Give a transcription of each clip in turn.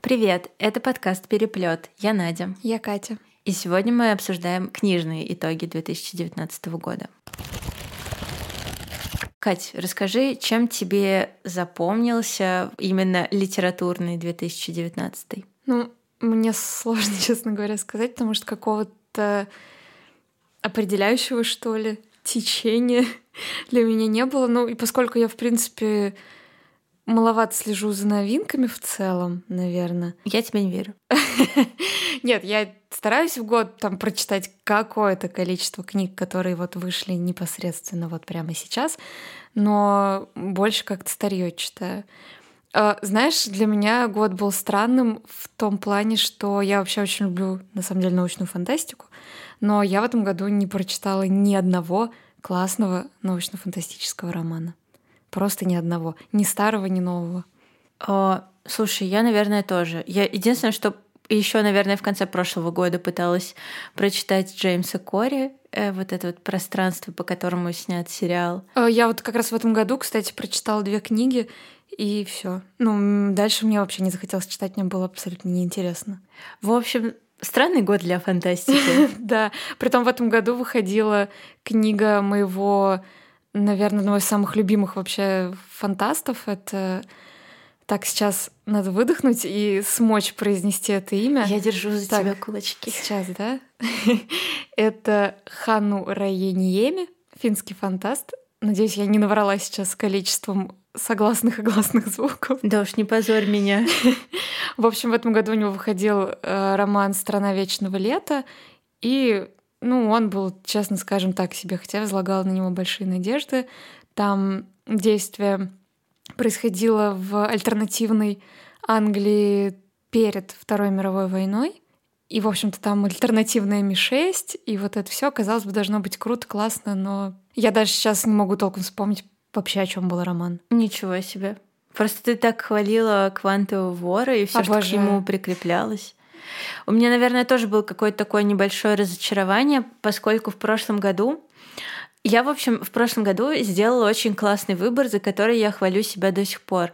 Привет, это подкаст «Переплет». Я Надя. Я Катя. И сегодня мы обсуждаем книжные итоги 2019 года. Кать, расскажи, чем тебе запомнился именно литературный 2019? Ну, мне сложно, честно говоря, сказать, потому что какого-то определяющего, что ли, течения для меня не было. Ну, и поскольку я, в принципе, маловато слежу за новинками в целом, наверное. Я тебе не верю. Нет, я стараюсь в год там прочитать какое-то количество книг, которые вот вышли непосредственно вот прямо сейчас, но больше как-то старье читаю. А, знаешь, для меня год был странным в том плане, что я вообще очень люблю, на самом деле, научную фантастику, но я в этом году не прочитала ни одного классного научно-фантастического романа. Просто ни одного. Ни старого, ни нового. О, слушай, я, наверное, тоже. Я единственное, что еще, наверное, в конце прошлого года пыталась прочитать Джеймса Кори, э, вот это вот пространство, по которому снят сериал. А, я вот как раз в этом году, кстати, прочитала две книги, и все. Ну, дальше мне вообще не захотелось читать, мне было абсолютно неинтересно. В общем, Странный год для фантастики. да. Притом в этом году выходила книга моего, наверное, одного из самых любимых вообще фантастов. Это так, сейчас надо выдохнуть и смочь произнести это имя. Я держу за так, тебя кулачки. Сейчас, да? это Хану Раениеми, финский фантаст. Надеюсь, я не наврала сейчас количеством согласных и гласных звуков. Да уж, не позорь меня. В общем, в этом году у него выходил э, роман «Страна вечного лета», и ну, он был, честно скажем так себе, хотя возлагал на него большие надежды. Там действие происходило в альтернативной Англии перед Второй мировой войной. И, в общем-то, там альтернативная Ми-6, и вот это все, казалось бы, должно быть круто, классно, но я даже сейчас не могу толком вспомнить вообще, о чем был роман. Ничего себе. Просто ты так хвалила квантового вора, и все, что к нему прикреплялось. У меня, наверное, тоже было какое-то такое небольшое разочарование, поскольку в прошлом году я, в общем, в прошлом году сделала очень классный выбор, за который я хвалю себя до сих пор.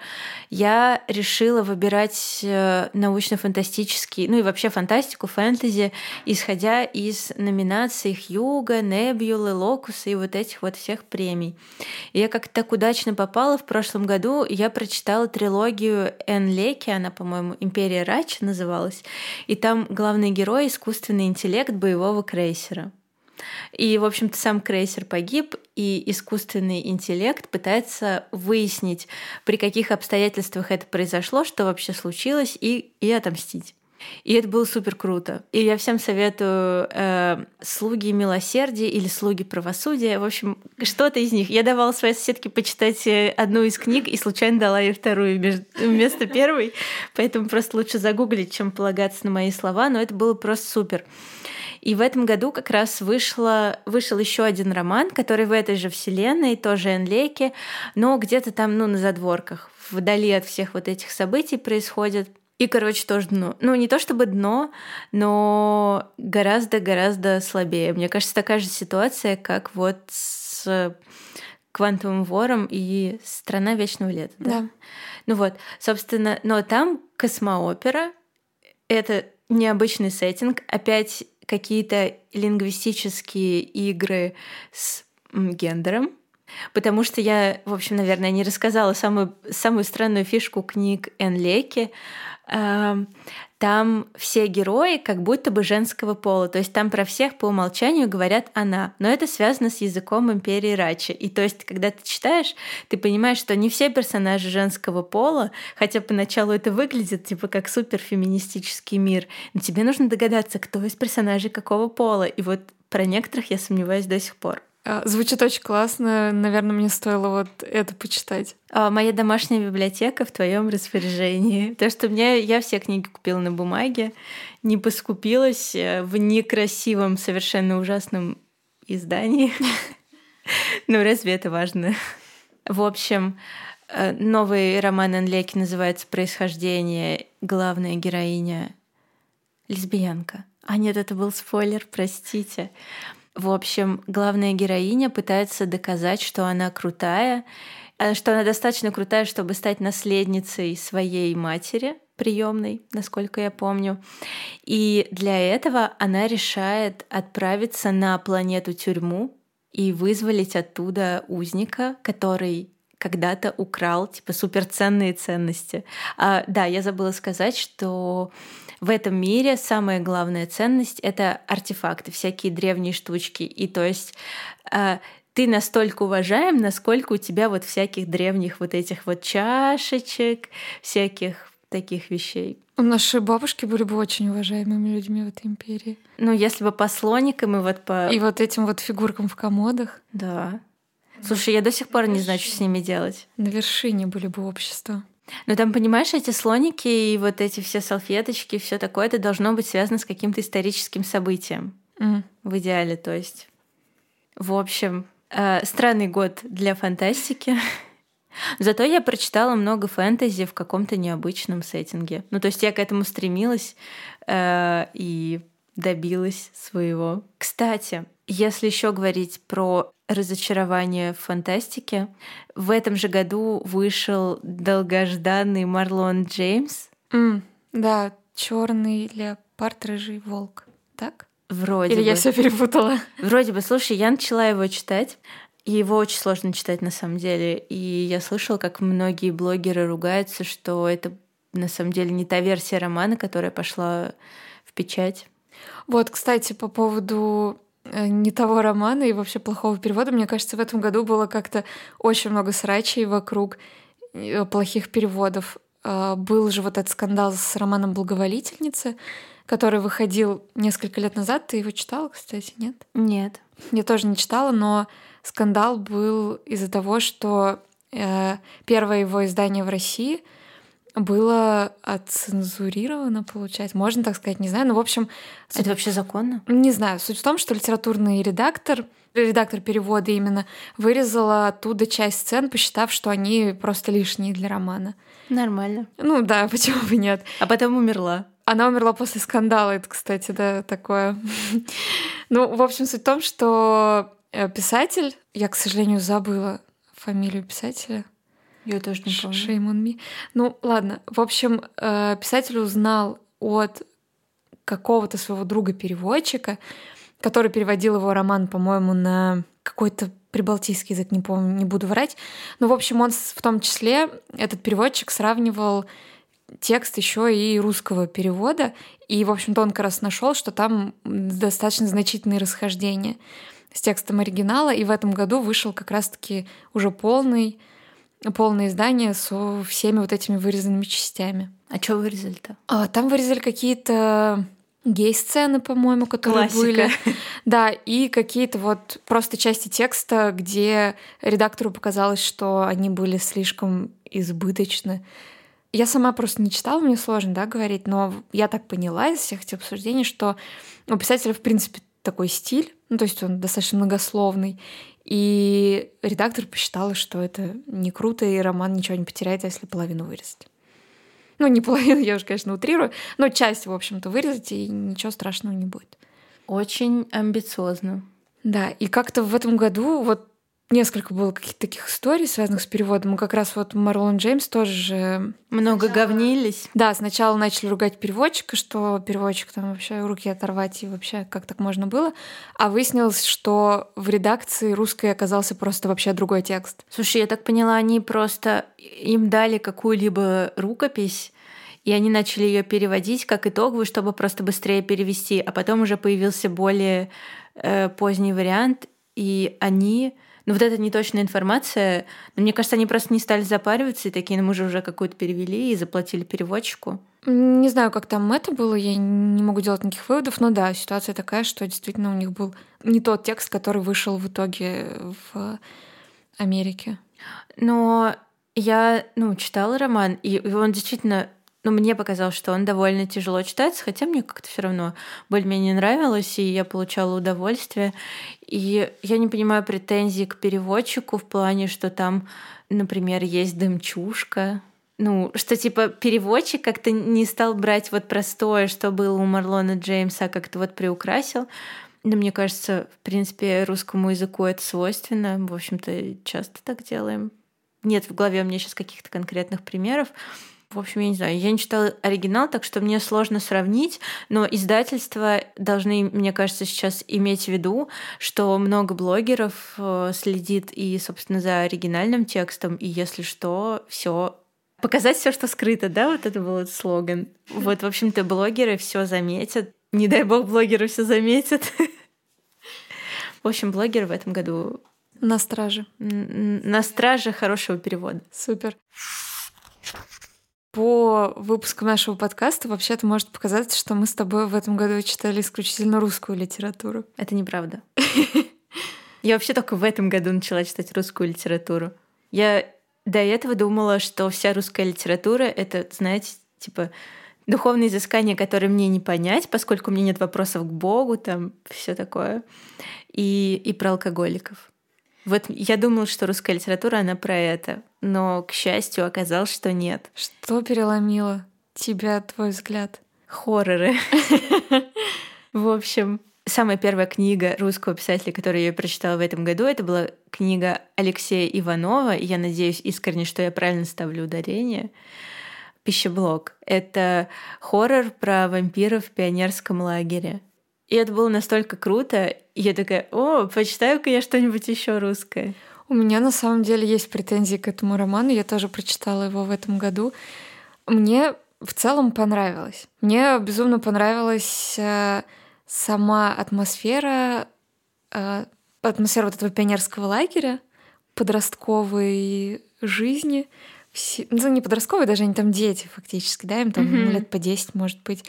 Я решила выбирать э, научно-фантастический, ну и вообще фантастику, фэнтези, исходя из номинаций Хьюга, Небюлы, Локуса и вот этих вот всех премий. И я как-то так удачно попала в прошлом году, я прочитала трилогию Эн Леки, она, по-моему, «Империя Рач» называлась, и там главный герой — искусственный интеллект боевого крейсера. И, в общем-то, сам крейсер погиб, и искусственный интеллект пытается выяснить, при каких обстоятельствах это произошло, что вообще случилось, и, и отомстить. И это было супер круто. И я всем советую э, слуги милосердия или слуги правосудия. В общем, что-то из них. Я давала своей соседке почитать э, одну из книг и случайно дала ей вторую вместо первой. Поэтому просто лучше загуглить, чем полагаться на мои слова. Но это было просто супер. И в этом году как раз вышло, вышел еще один роман, который в этой же вселенной, тоже Энлейке, но где-то там, ну, на задворках, вдали от всех вот этих событий происходит. И, короче, тоже дно. Ну, не то чтобы дно, но гораздо-гораздо слабее. Мне кажется, такая же ситуация, как вот с квантовым вором и страна вечного лета. Да. да. Ну вот, собственно, но там космоопера. Это необычный сеттинг. Опять какие-то лингвистические игры с гендером, потому что я, в общем, наверное, не рассказала самую, самую странную фишку книг Энн. Там все герои как будто бы женского пола, то есть там про всех по умолчанию говорят она, но это связано с языком империи Рачи. И то есть, когда ты читаешь, ты понимаешь, что не все персонажи женского пола, хотя поначалу это выглядит типа как суперфеминистический мир, но тебе нужно догадаться, кто из персонажей какого пола. И вот про некоторых я сомневаюсь до сих пор. А, звучит очень классно. Наверное, мне стоило вот это почитать. А, моя домашняя библиотека в твоем распоряжении. Потому что мне я все книги купила на бумаге, не поскупилась э, в некрасивом, совершенно ужасном издании. Ну, разве это важно? В общем, э, новый роман Энлеки называется «Происхождение». Главная героиня — лесбиянка. А нет, это был спойлер, простите. В общем, главная героиня пытается доказать, что она крутая, э, что она достаточно крутая, чтобы стать наследницей своей матери. приемной, насколько я помню. И для этого она решает отправиться на планету тюрьму и вызволить оттуда узника, который когда-то украл типа суперценные ценности. А, да, я забыла сказать, что в этом мире самая главная ценность — это артефакты, всякие древние штучки. И то есть а, ты настолько уважаем, насколько у тебя вот всяких древних вот этих вот чашечек, всяких таких вещей. Наши бабушки были бы очень уважаемыми людьми в этой империи. Ну, если бы по слоникам и вот по... И вот этим вот фигуркам в комодах. Да. Слушай, я до сих пор не знаю, что с ними делать. На вершине были бы общества. Но там, понимаешь, эти слоники и вот эти все салфеточки, все такое, это должно быть связано с каким-то историческим событием. Mm. В идеале, то есть. В общем, э, странный год для фантастики. Зато я прочитала много фэнтези в каком-то необычном сеттинге. Ну, то есть я к этому стремилась э, и добилась своего. Кстати, если еще говорить про разочарование в фантастике, в этом же году вышел долгожданный Марлон Джеймс. Mm, да, черный леопард, рыжий волк. Так? Вроде Или бы. я все перепутала? Вроде бы. Слушай, я начала его читать. И его очень сложно читать на самом деле. И я слышала, как многие блогеры ругаются, что это на самом деле не та версия романа, которая пошла в печать. Вот, кстати, по поводу не того романа и вообще плохого перевода, мне кажется, в этом году было как-то очень много срачей вокруг э, плохих переводов. А, был же вот этот скандал с романом «Благоволительница», который выходил несколько лет назад. Ты его читала, кстати, нет? Нет. Я тоже не читала, но скандал был из-за того, что э, первое его издание в России было отцензурировано, получается. Можно так сказать, не знаю. Ну, в общем... Это вообще законно? Не знаю. Суть в том, что литературный редактор, редактор перевода именно, вырезала оттуда часть сцен, посчитав, что они просто лишние для романа. Нормально. Ну да, почему бы нет. А потом умерла. Она умерла после скандала, это, кстати, да, такое. ну, в общем, суть в том, что Э, писатель, я, к сожалению, забыла фамилию писателя. Я тоже не помню. Shame on me. Ну, ладно. В общем, э, писатель узнал от какого-то своего друга-переводчика, который переводил его роман, по-моему, на какой-то прибалтийский язык, не помню, не буду врать. Но, в общем, он в том числе, этот переводчик сравнивал текст еще и русского перевода, и, в общем-то, он как раз нашел, что там достаточно значительные расхождения с текстом оригинала, и в этом году вышел как раз-таки уже полный, полное издание со всеми вот этими вырезанными частями. А что вырезали-то? А, там вырезали какие-то гей-сцены, по-моему, которые Классика. были. Да, и какие-то вот просто части текста, где редактору показалось, что они были слишком избыточны. Я сама просто не читала, мне сложно, да, говорить, но я так поняла из всех этих обсуждений, что у писателя, в принципе, такой стиль, ну, то есть он достаточно многословный. И редактор посчитала, что это не круто, и роман ничего не потеряет, если половину вырезать. Ну, не половину, я уже, конечно, утрирую, но часть, в общем-то, вырезать, и ничего страшного не будет. Очень амбициозно. Да, и как-то в этом году вот несколько было каких-то таких историй, связанных с переводом. И как раз вот Марлон Джеймс тоже... Много сначала... говнились. Да, сначала начали ругать переводчика, что переводчик там вообще руки оторвать и вообще как так можно было. А выяснилось, что в редакции русской оказался просто вообще другой текст. Слушай, я так поняла, они просто... Им дали какую-либо рукопись, и они начали ее переводить как итоговую, чтобы просто быстрее перевести, а потом уже появился более э, поздний вариант, и они но вот эта неточная информация, но мне кажется, они просто не стали запариваться и такие, ну мы же уже какую-то перевели и заплатили переводчику. Не знаю, как там это было, я не могу делать никаких выводов, но да, ситуация такая, что действительно у них был не тот текст, который вышел в итоге в Америке. Но я, ну, читала роман, и он действительно но ну, мне показалось, что он довольно тяжело читается, хотя мне как-то все равно более-менее нравилось, и я получала удовольствие. И я не понимаю претензий к переводчику в плане, что там, например, есть дымчушка, ну, что типа переводчик как-то не стал брать вот простое, что было у Марлона Джеймса, а как-то вот приукрасил. Но мне кажется, в принципе, русскому языку это свойственно. В общем-то, часто так делаем. Нет в голове у меня сейчас каких-то конкретных примеров. В общем, я не знаю, я не читала оригинал, так что мне сложно сравнить, но издательства должны, мне кажется, сейчас иметь в виду, что много блогеров э, следит и, собственно, за оригинальным текстом, и если что, все показать все, что скрыто, да, вот это был слоган. Вот, в общем-то, блогеры все заметят. Не дай бог, блогеры все заметят. В общем, блогеры в этом году на страже. На страже хорошего перевода. Супер по выпускам нашего подкаста вообще-то может показаться, что мы с тобой в этом году читали исключительно русскую литературу. Это неправда. Я вообще только в этом году начала читать русскую литературу. Я до этого думала, что вся русская литература — это, знаете, типа духовные изыскания, которые мне не понять, поскольку у меня нет вопросов к Богу, там все такое, и, и про алкоголиков. Вот я думала, что русская литература, она про это. Но, к счастью, оказалось, что нет. Что переломило тебя, твой взгляд? Хорроры. В общем, самая первая книга русского писателя, которую я прочитала в этом году, это была книга Алексея Иванова. Я надеюсь искренне, что я правильно ставлю ударение. «Пищеблок». Это хоррор про вампиров в пионерском лагере. И это было настолько круто. И я такая, о, почитаю-ка я что-нибудь еще русское. У меня на самом деле есть претензии к этому роману. Я тоже прочитала его в этом году. Мне в целом понравилось. Мне безумно понравилась э, сама атмосфера, э, атмосфера вот этого пионерского лагеря, подростковой жизни. Все, ну, не подростковые, даже они там дети фактически, да, им там mm-hmm. лет по 10, может быть.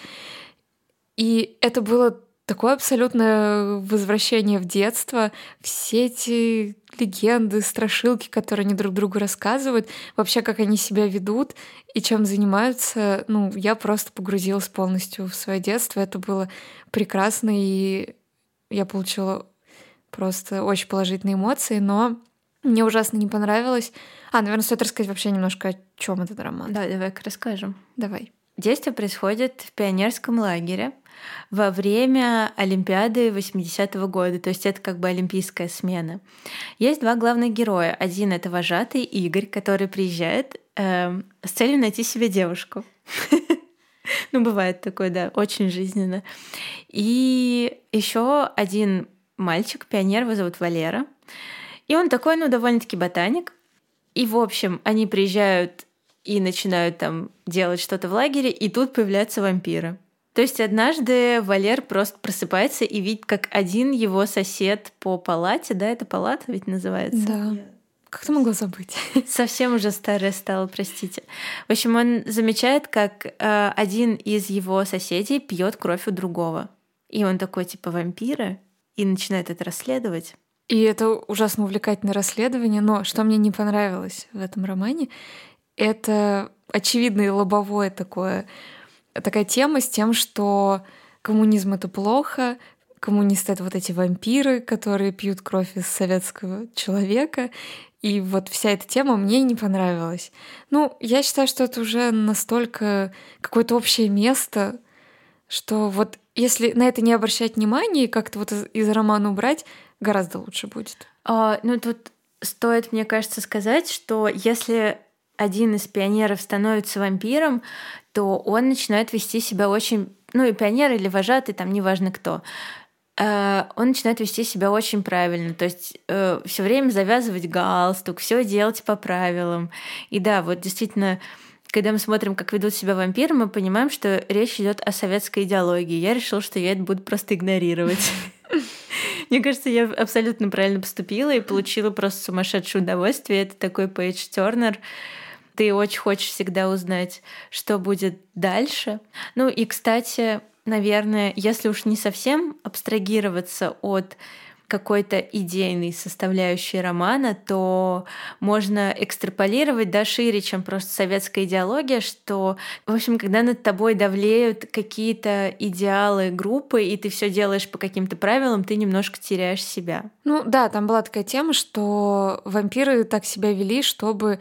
И это было такое абсолютное возвращение в детство. Все эти легенды, страшилки, которые они друг другу рассказывают, вообще как они себя ведут и чем занимаются, ну, я просто погрузилась полностью в свое детство. Это было прекрасно, и я получила просто очень положительные эмоции, но мне ужасно не понравилось. А, наверное, стоит рассказать вообще немножко, о чем этот роман. Да, давай-ка расскажем. Давай. Действие происходит в пионерском лагере во время Олимпиады 80-го года, то есть это как бы олимпийская смена. Есть два главных героя. Один — это вожатый Игорь, который приезжает э, с целью найти себе девушку. Ну, бывает такое, да, очень жизненно. И еще один мальчик, пионер, его зовут Валера. И он такой, ну, довольно-таки ботаник. И, в общем, они приезжают и начинают там делать что-то в лагере, и тут появляются вампиры. То есть однажды Валер просто просыпается и видит, как один его сосед по палате, да, это палата ведь называется? Да. Как ты могла забыть? Совсем уже старая стала, простите. В общем, он замечает, как э, один из его соседей пьет кровь у другого. И он такой, типа, вампира, и начинает это расследовать. И это ужасно увлекательное расследование, но что мне не понравилось в этом романе, это очевидное лобовое такое, такая тема с тем, что коммунизм — это плохо, коммунисты — это вот эти вампиры, которые пьют кровь из советского человека. И вот вся эта тема мне не понравилась. Ну, я считаю, что это уже настолько какое-то общее место, что вот если на это не обращать внимания и как-то вот из, романа убрать, гораздо лучше будет. А, ну, тут стоит, мне кажется, сказать, что если один из пионеров становится вампиром, то он начинает вести себя очень, ну и пионер или вожатый, там неважно кто, э, он начинает вести себя очень правильно, то есть э, все время завязывать галстук, все делать по правилам. И да, вот действительно, когда мы смотрим, как ведут себя вампиры, мы понимаем, что речь идет о советской идеологии. Я решила, что я это буду просто игнорировать. Мне кажется, я абсолютно правильно поступила и получила просто сумасшедшее удовольствие. Это такой Пейдж Тернер, ты очень хочешь всегда узнать, что будет дальше. Ну и, кстати, наверное, если уж не совсем абстрагироваться от какой-то идейной составляющей романа, то можно экстраполировать да, шире, чем просто советская идеология, что, в общем, когда над тобой давлеют какие-то идеалы группы, и ты все делаешь по каким-то правилам, ты немножко теряешь себя. Ну да, там была такая тема, что вампиры так себя вели, чтобы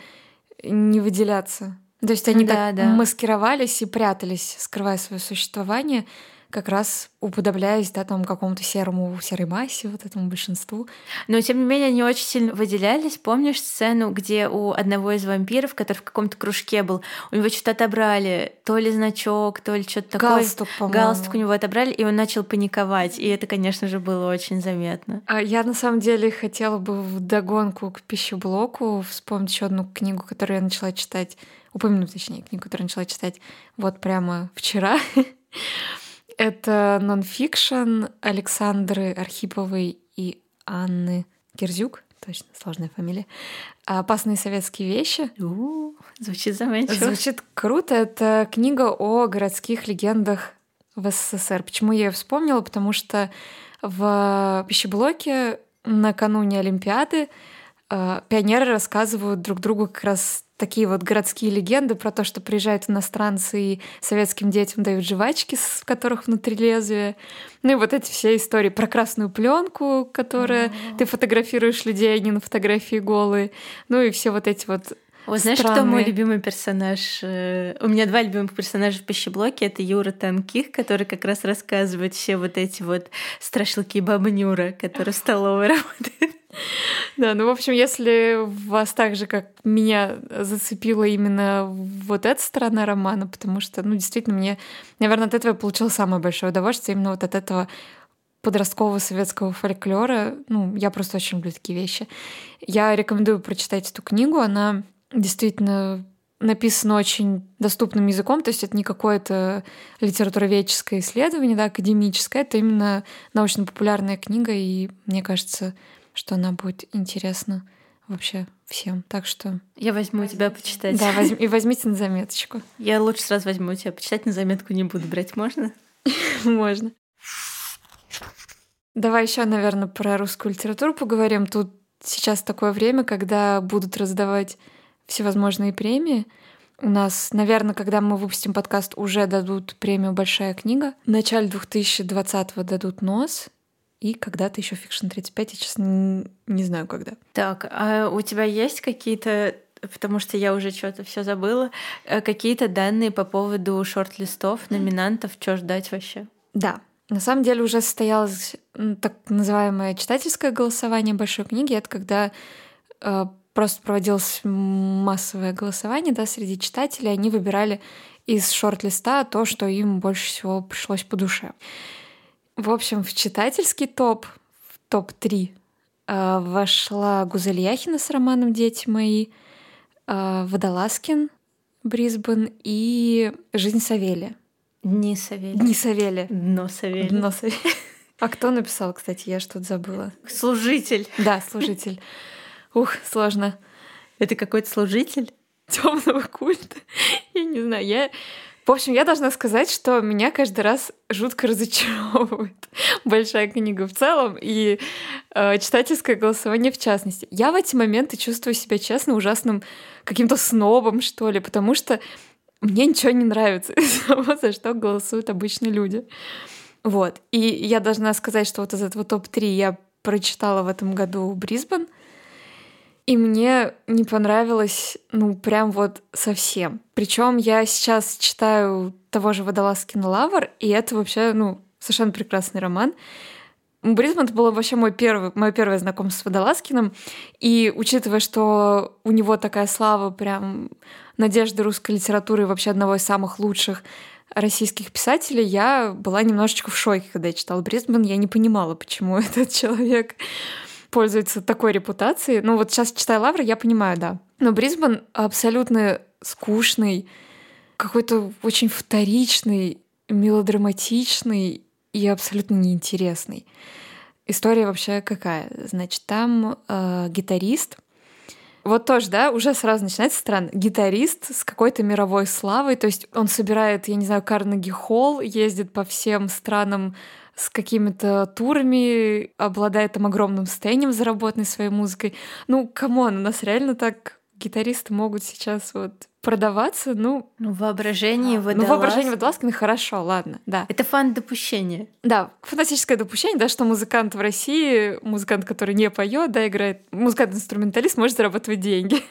не выделяться. То есть они да, так да. маскировались и прятались, скрывая свое существование. Как раз уподобляясь да, там, какому-то серому, серой массе, вот этому большинству. Но, тем не менее, они очень сильно выделялись. Помнишь сцену, где у одного из вампиров, который в каком-то кружке был, у него что-то отобрали, то ли значок, то ли что-то такое. Галстук, по-моему. Галстук у него отобрали, и он начал паниковать. И это, конечно же, было очень заметно. А я, на самом деле, хотела бы в догонку к пищеблоку вспомнить еще одну книгу, которую я начала читать упомянуть, точнее, книгу, которую начала читать вот прямо вчера. Это нонфикшн Александры Архиповой и Анны Кирзюк. Точно, сложная фамилия. «Опасные советские вещи». У-у, звучит заманчиво. Звучит круто. Это книга о городских легендах в СССР. Почему я ее вспомнила? Потому что в пищеблоке накануне Олимпиады э, пионеры рассказывают друг другу как раз такие вот городские легенды про то, что приезжают иностранцы и советским детям дают жвачки, в которых внутри лезвия. Ну и вот эти все истории про красную пленку, которая ты фотографируешь людей, они на фотографии голые. Ну и все вот эти вот вот знаешь, кто мой любимый персонаж? Э, у меня два любимых персонажа в пищеблоке. Это Юра Танких, который как раз рассказывает все вот эти вот страшилки Баба Нюра, который в столовой работает. Да, ну, в общем, если вас так же, как меня, зацепила именно вот эта сторона романа, потому что, ну, действительно, мне, наверное, от этого я получила самое большое удовольствие, именно вот от этого подросткового советского фольклора. Ну, я просто очень люблю такие вещи. Я рекомендую прочитать эту книгу. Она действительно написана очень доступным языком, то есть это не какое-то литературоведческое исследование, да, академическое, это именно научно-популярная книга, и мне кажется, что она будет интересна вообще всем. Так что... Я возьму у тебя почитать. Да, возьм... и возьмите на заметочку. Я лучше сразу возьму у тебя почитать, на заметку не буду брать. Можно? Можно. Давай еще, наверное, про русскую литературу поговорим. Тут сейчас такое время, когда будут раздавать всевозможные премии. У нас, наверное, когда мы выпустим подкаст, уже дадут премию «Большая книга». В начале 2020-го дадут «Нос», и когда-то еще Fiction 35, я, честно, не знаю, когда. Так, а у тебя есть какие-то потому что я уже что-то все забыла. Э, какие-то данные по поводу шорт-листов, номинантов, что ждать вообще? Да. На самом деле уже состоялось так называемое читательское голосование большой книги. Это когда э, просто проводилось массовое голосование да, среди читателей. Они выбирали из шорт-листа то, что им больше всего пришлось по душе. В общем, в читательский топ, в топ-3 э, вошла Гузель Яхина с романом «Дети мои», э, Водолазкин, Брисбен и «Жизнь Савелия». Дни Савелия. Дни Савелия. Дно Савелия. Дно Савелия. А кто написал, кстати, я что-то забыла. Служитель. Да, служитель. Ух, сложно. Это какой-то служитель? Темного культа. Я не знаю, я в общем, я должна сказать, что меня каждый раз жутко разочаровывает большая книга в целом и э, читательское голосование в частности. Я в эти моменты чувствую себя честно ужасным каким-то снобом, что ли, потому что мне ничего не нравится из того, за что голосуют обычные люди. Вот. И я должна сказать, что вот из этого топ-3 я прочитала в этом году Брисбен — и мне не понравилось, ну, прям вот совсем. Причем я сейчас читаю того же Водолазкина Лавр, и это вообще, ну, совершенно прекрасный роман. Брисбент было вообще мой первый, мое первое знакомство с Водолазкиным. И учитывая, что у него такая слава прям надежды русской литературы вообще одного из самых лучших российских писателей, я была немножечко в шоке, когда я читала Брисбен. Я не понимала, почему этот человек пользуется такой репутацией. Ну вот сейчас, читая Лавры, я понимаю, да. Но Брисбен абсолютно скучный, какой-то очень вторичный, мелодраматичный и абсолютно неинтересный. История вообще какая? Значит, там э, гитарист, вот тоже, да, уже сразу начинается странно. Гитарист с какой-то мировой славой, то есть он собирает, я не знаю, Карнеги Холл, ездит по всем странам с какими-то турами, обладает там огромным состоянием заработанной своей музыкой. Ну, come on, у нас реально так гитаристы могут сейчас вот продаваться, ну... Ну, воображение водолаз... Ну, воображение Водолазкина хорошо, ладно, да. Это фант-допущение. Да, фантастическое допущение, да, что музыкант в России, музыкант, который не поет, да, играет, музыкант-инструменталист может зарабатывать деньги.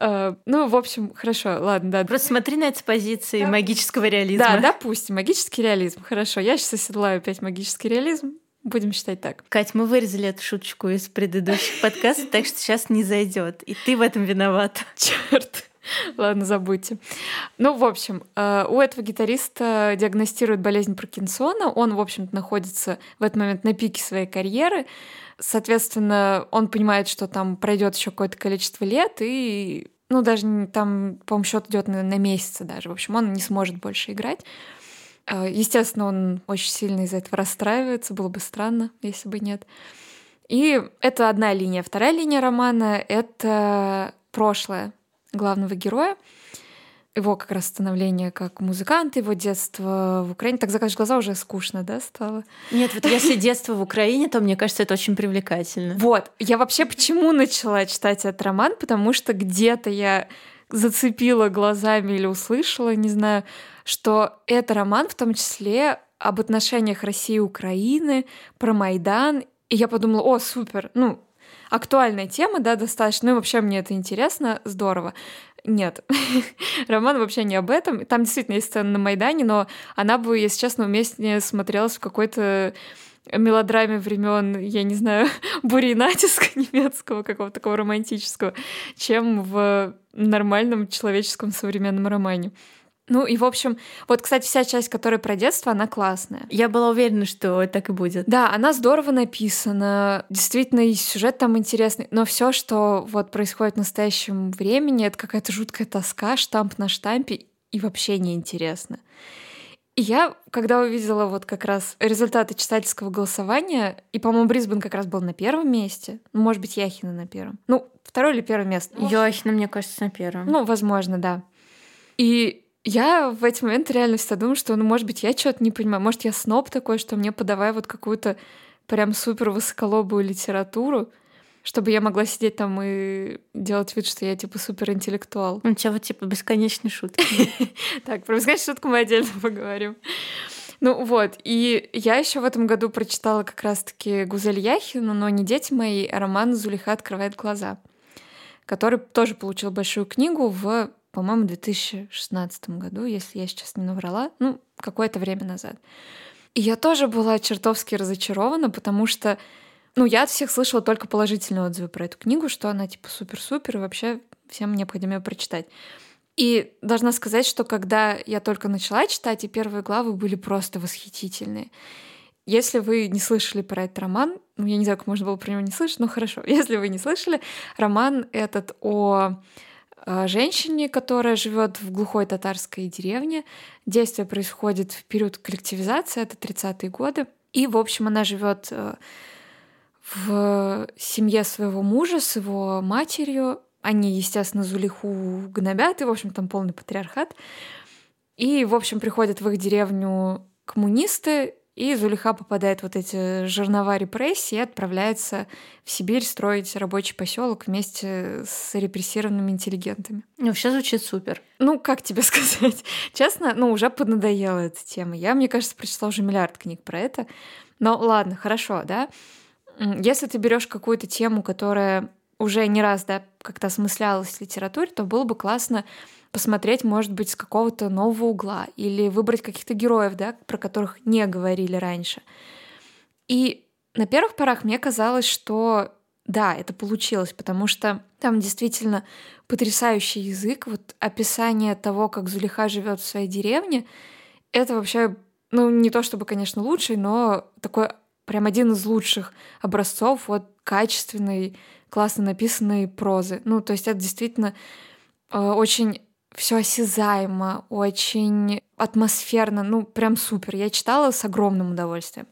Uh, ну, в общем, хорошо, ладно, да. Просто смотри на это с позиции да. магического реализма. Да, допустим, магический реализм. Хорошо, я сейчас оседлаю опять магический реализм. Будем считать так. Кать, мы вырезали эту шуточку из предыдущих подкастов, так что сейчас не зайдет. И ты в этом виноват. Черт. Ладно, забудьте. Ну, в общем, э, у этого гитариста диагностируют болезнь Паркинсона. Он, в общем-то, находится в этот момент на пике своей карьеры. Соответственно, он понимает, что там пройдет еще какое-то количество лет, и ну, даже там, по-моему, счет идет на, на месяцы даже. В общем, он не сможет больше играть. Э, естественно, он очень сильно из-за этого расстраивается. Было бы странно, если бы нет. И это одна линия. Вторая линия романа — это прошлое главного героя, его как раз становление как музыканта, его детство в Украине. Так закажешь глаза уже скучно, да, стало? Нет, вот если детство в Украине, то мне кажется, это очень привлекательно. Вот. Я вообще почему начала читать этот роман? Потому что где-то я зацепила глазами или услышала, не знаю, что это роман в том числе об отношениях России и Украины, про Майдан. И я подумала, о, супер, ну, актуальная тема, да, достаточно. Ну и вообще мне это интересно, здорово. Нет, роман вообще не об этом. Там действительно есть сцена на Майдане, но она бы, если честно, уместнее смотрелась в какой-то мелодраме времен, я не знаю, бури и натиска немецкого, какого-то такого романтического, чем в нормальном человеческом современном романе. Ну и, в общем, вот, кстати, вся часть, которая про детство, она классная. Я была уверена, что так и будет. Да, она здорово написана. Действительно, и сюжет там интересный. Но все, что вот происходит в настоящем времени, это какая-то жуткая тоска, штамп на штампе, и вообще неинтересно. И я, когда увидела вот как раз результаты читательского голосования, и, по-моему, Брисбен как раз был на первом месте, ну, может быть, Яхина на первом. Ну, второе или первое место? Яхина, мне кажется, на первом. Ну, возможно, да. И я в эти моменты реально всегда думаю, что, ну, может быть, я что-то не понимаю. Может, я сноб такой, что мне подавай вот какую-то прям супер высоколобую литературу, чтобы я могла сидеть там и делать вид, что я типа супер интеллектуал. У тебя вот типа бесконечные шутки. Так, про бесконечную шутку мы отдельно поговорим. Ну вот, и я еще в этом году прочитала как раз-таки Гузель Яхину, но не дети мои, а роман «Зулиха открывает глаза», который тоже получил большую книгу в по-моему, в 2016 году, если я сейчас не наврала, ну, какое-то время назад. И я тоже была чертовски разочарована, потому что, ну, я от всех слышала только положительные отзывы про эту книгу, что она типа супер-супер, и вообще всем необходимо ее прочитать. И должна сказать, что когда я только начала читать, и первые главы были просто восхитительные. Если вы не слышали про этот роман, ну, я не знаю, как можно было про него не слышать, но хорошо. Если вы не слышали, роман этот о женщине, которая живет в глухой татарской деревне. Действие происходит в период коллективизации, это 30-е годы. И, в общем, она живет э, в семье своего мужа с его матерью. Они, естественно, Зулиху гнобят, и, в общем, там полный патриархат. И, в общем, приходят в их деревню коммунисты, и Зулиха попадает в вот эти жернова репрессий и отправляется в Сибирь строить рабочий поселок вместе с репрессированными интеллигентами. Ну, все звучит супер. Ну, как тебе сказать? Честно, ну, уже поднадоела эта тема. Я, мне кажется, прочитала уже миллиард книг про это. Но ладно, хорошо, да? Если ты берешь какую-то тему, которая уже не раз, да, как-то осмыслялась в литературе, то было бы классно посмотреть, может быть, с какого-то нового угла или выбрать каких-то героев, да, про которых не говорили раньше. И на первых порах мне казалось, что да, это получилось, потому что там действительно потрясающий язык, вот описание того, как Зулиха живет в своей деревне, это вообще, ну, не то чтобы, конечно, лучший, но такой прям один из лучших образцов вот качественной, классно написанной прозы. Ну, то есть это действительно э, очень все осязаемо, очень атмосферно, ну прям супер. Я читала с огромным удовольствием.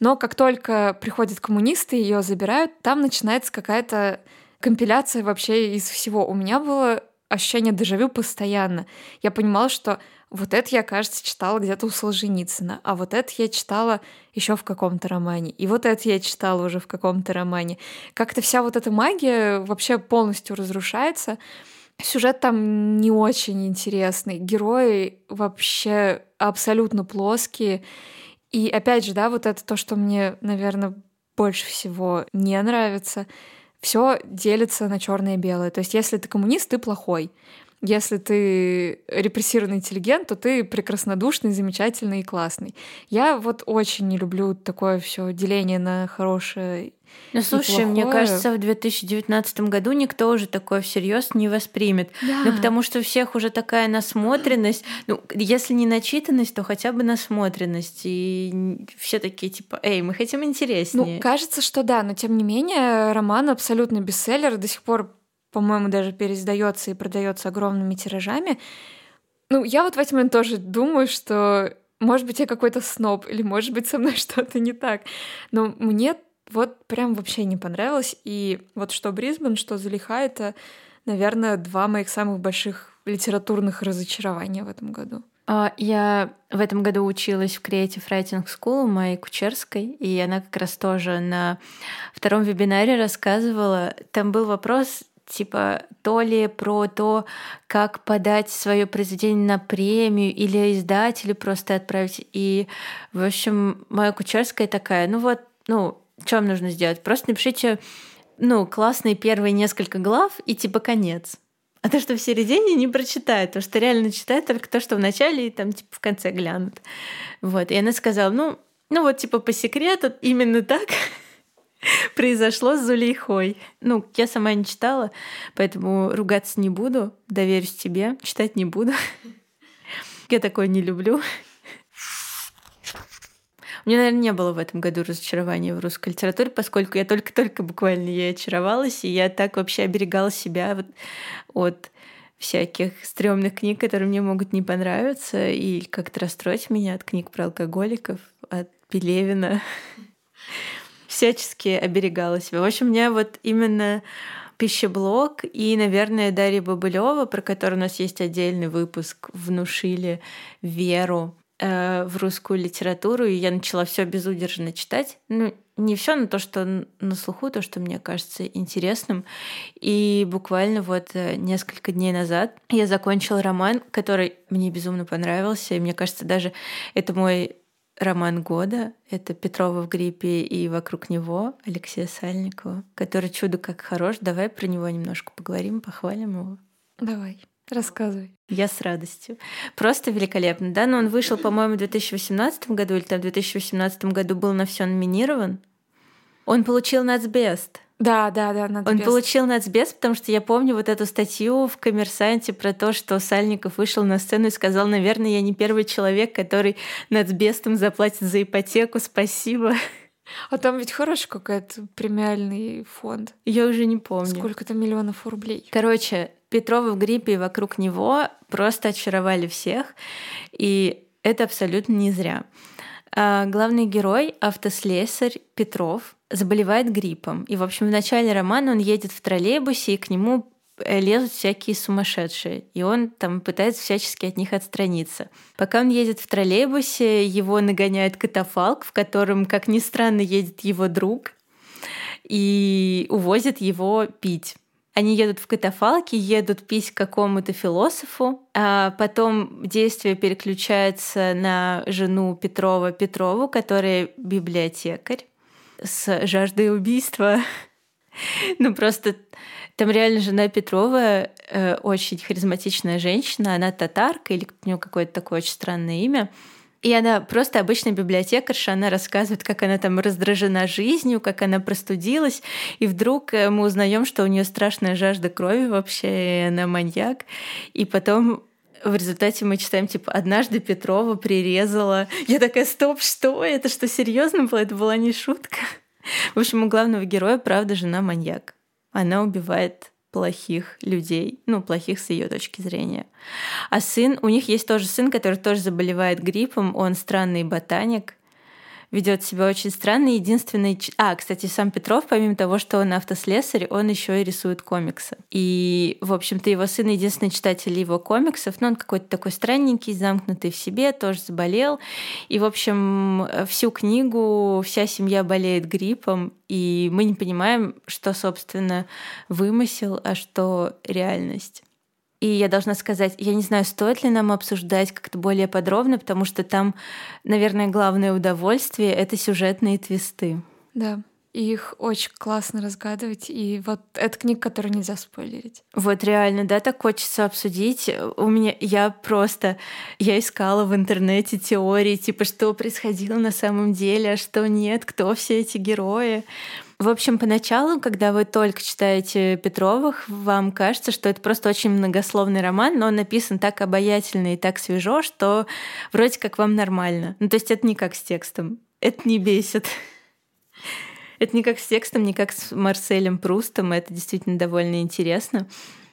Но как только приходят коммунисты, ее забирают, там начинается какая-то компиляция вообще из всего. У меня было ощущение дежавю постоянно. Я понимала, что вот это я, кажется, читала где-то у Солженицына, а вот это я читала еще в каком-то романе, и вот это я читала уже в каком-то романе. Как-то вся вот эта магия вообще полностью разрушается. Сюжет там не очень интересный. Герои вообще абсолютно плоские. И опять же, да, вот это то, что мне, наверное, больше всего не нравится. все делится на черное и белое. То есть, если ты коммунист, ты плохой. Если ты репрессированный интеллигент, то ты прекраснодушный, замечательный и классный. Я вот очень не люблю такое все деление на хорошее ну, слушай, мне кажется, в 2019 году никто уже такое всерьез не воспримет. Да. Ну, потому что у всех уже такая насмотренность. Ну, если не начитанность, то хотя бы насмотренность. И все такие, типа, эй, мы хотим интереснее. Ну, кажется, что да, но тем не менее, роман абсолютно бестселлер. До сих пор по-моему, даже переиздается и продается огромными тиражами. Ну, я вот в этот момент тоже думаю, что, может быть, я какой-то сноб, или, может быть, со мной что-то не так. Но мне вот прям вообще не понравилось. И вот что Брисбен, что Залиха — это, наверное, два моих самых больших литературных разочарования в этом году. А, я в этом году училась в Creative Writing School у моей Кучерской, и она как раз тоже на втором вебинаре рассказывала. Там был вопрос, типа то ли про то, как подать свое произведение на премию или издателю просто отправить. И, в общем, моя кучерская такая, ну вот, ну, что вам нужно сделать? Просто напишите, ну, классные первые несколько глав и типа конец. А то, что в середине, не прочитают, потому что реально читают только то, что в начале и там типа в конце глянут. Вот. И она сказала, ну, ну вот типа по секрету именно так произошло с Зулейхой. Ну, я сама не читала, поэтому ругаться не буду, доверюсь тебе, читать не буду. Я такое не люблю. У меня, наверное, не было в этом году разочарования в русской литературе, поскольку я только-только буквально ей очаровалась, и я так вообще оберегала себя вот от всяких стрёмных книг, которые мне могут не понравиться, и как-то расстроить меня от книг про алкоголиков, от Пелевина всячески оберегала себя. В общем, у меня вот именно пищеблок и, наверное, Дарья Бабылева, про которую у нас есть отдельный выпуск, внушили веру э, в русскую литературу, и я начала все безудержно читать. Ну, не все, но то, что на слуху, то, что мне кажется интересным. И буквально вот э, несколько дней назад я закончила роман, который мне безумно понравился. И мне кажется, даже это мой роман года. Это Петрова в гриппе и вокруг него Алексея Сальникова, который чудо как хорош. Давай про него немножко поговорим, похвалим его. Давай. Рассказывай. Я с радостью. Просто великолепно, да? Но он вышел, по-моему, в 2018 году или там в 2018 году был на все номинирован. Он получил нацбест. Да, да, да, нацбест. Он получил нацбест, потому что я помню вот эту статью в «Коммерсанте» про то, что Сальников вышел на сцену и сказал, наверное, я не первый человек, который нацбестом заплатит за ипотеку, спасибо. А там ведь хороший какой-то премиальный фонд. Я уже не помню. Сколько-то миллионов рублей. Короче, Петрова в гриппе и вокруг него просто очаровали всех, и это абсолютно не зря. А главный герой, автослесарь Петров, заболевает гриппом. И, в общем, в начале романа он едет в троллейбусе, и к нему э, лезут всякие сумасшедшие, и он там пытается всячески от них отстраниться. Пока он едет в троллейбусе, его нагоняет катафалк, в котором, как ни странно, едет его друг, и увозит его пить. Они едут в катафалке, едут пить к какому-то философу, а потом действие переключается на жену Петрова Петрову, которая библиотекарь с жаждой убийства. ну просто там реально жена Петрова э, очень харизматичная женщина, она татарка или у нее какое-то такое очень странное имя. И она просто обычная библиотекарша, она рассказывает, как она там раздражена жизнью, как она простудилась, и вдруг э, мы узнаем, что у нее страшная жажда крови вообще, и она маньяк. И потом в результате мы читаем, типа, однажды Петрова прирезала. Я такая, стоп, что? Это что, серьезно было? Это была не шутка. В общем, у главного героя, правда, жена маньяк. Она убивает плохих людей, ну, плохих с ее точки зрения. А сын, у них есть тоже сын, который тоже заболевает гриппом, он странный ботаник, ведет себя очень странно. Единственный... А, кстати, сам Петров, помимо того, что он автослесарь, он еще и рисует комиксы. И, в общем-то, его сын единственный читатель его комиксов, но он какой-то такой странненький, замкнутый в себе, тоже заболел. И, в общем, всю книгу вся семья болеет гриппом, и мы не понимаем, что, собственно, вымысел, а что реальность. И я должна сказать, я не знаю, стоит ли нам обсуждать как-то более подробно, потому что там, наверное, главное удовольствие — это сюжетные твисты. Да. Их очень классно разгадывать. И вот это книга, которую нельзя спойлерить. Вот реально, да, так хочется обсудить. У меня, я просто, я искала в интернете теории, типа, что происходило на самом деле, а что нет, кто все эти герои. В общем, поначалу, когда вы только читаете Петровых, вам кажется, что это просто очень многословный роман, но он написан так обаятельно и так свежо, что вроде как вам нормально. Ну, то есть это не как с текстом. Это не бесит. Это не как с текстом, не как с Марселем Прустом, это действительно довольно интересно.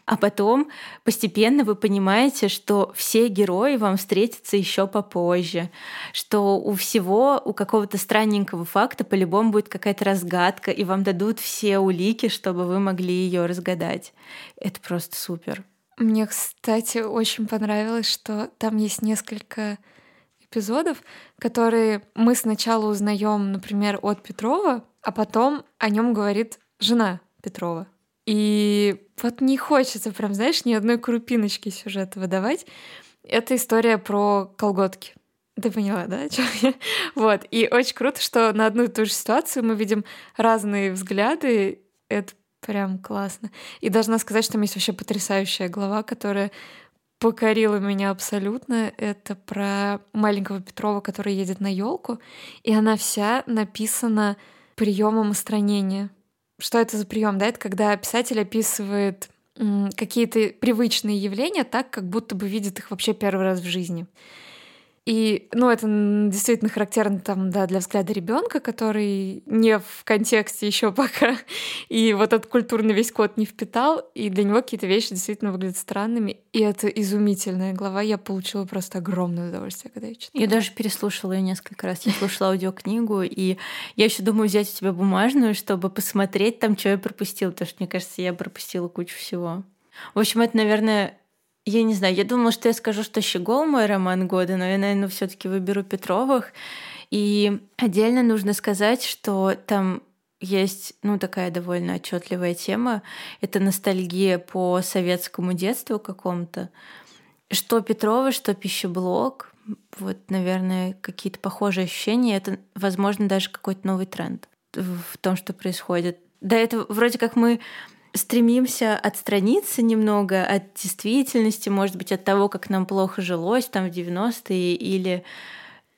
А потом постепенно вы понимаете, что все герои вам встретятся еще попозже, что у всего, у какого-то странненького факта по-любому будет какая-то разгадка, и вам дадут все улики, чтобы вы могли ее разгадать. Это просто супер. Мне, кстати, очень понравилось, что там есть несколько эпизодов, которые мы сначала узнаем, например, от Петрова, а потом о нем говорит жена Петрова. И вот не хочется прям, знаешь, ни одной крупиночки сюжета выдавать. Это история про колготки. Ты поняла, да, о чем я? Вот. И очень круто, что на одну и ту же ситуацию мы видим разные взгляды. Это прям классно. И должна сказать, что там есть вообще потрясающая глава, которая покорила меня абсолютно. Это про маленького Петрова, который едет на елку, и она вся написана приемом устранения. Что это за прием? Да, это когда писатель описывает какие-то привычные явления так, как будто бы видит их вообще первый раз в жизни. И, ну, это действительно характерно там, да, для взгляда ребенка, который не в контексте еще пока, и вот этот культурный весь код не впитал, и для него какие-то вещи действительно выглядят странными. И это изумительная глава. Я получила просто огромное удовольствие, когда я читала. Я даже переслушала ее несколько раз. Я слушала аудиокнигу, и я еще думаю взять у тебя бумажную, чтобы посмотреть там, что я пропустила, потому что, мне кажется, я пропустила кучу всего. В общем, это, наверное, я не знаю, я думала, что я скажу, что «Щегол» мой роман года, но я, наверное, все таки выберу Петровых. И отдельно нужно сказать, что там есть, ну, такая довольно отчетливая тема. Это ностальгия по советскому детству какому-то. Что Петрова, что пищеблок. Вот, наверное, какие-то похожие ощущения. Это, возможно, даже какой-то новый тренд в том, что происходит. До этого вроде как мы стремимся отстраниться немного от действительности, может быть, от того, как нам плохо жилось там в 90-е или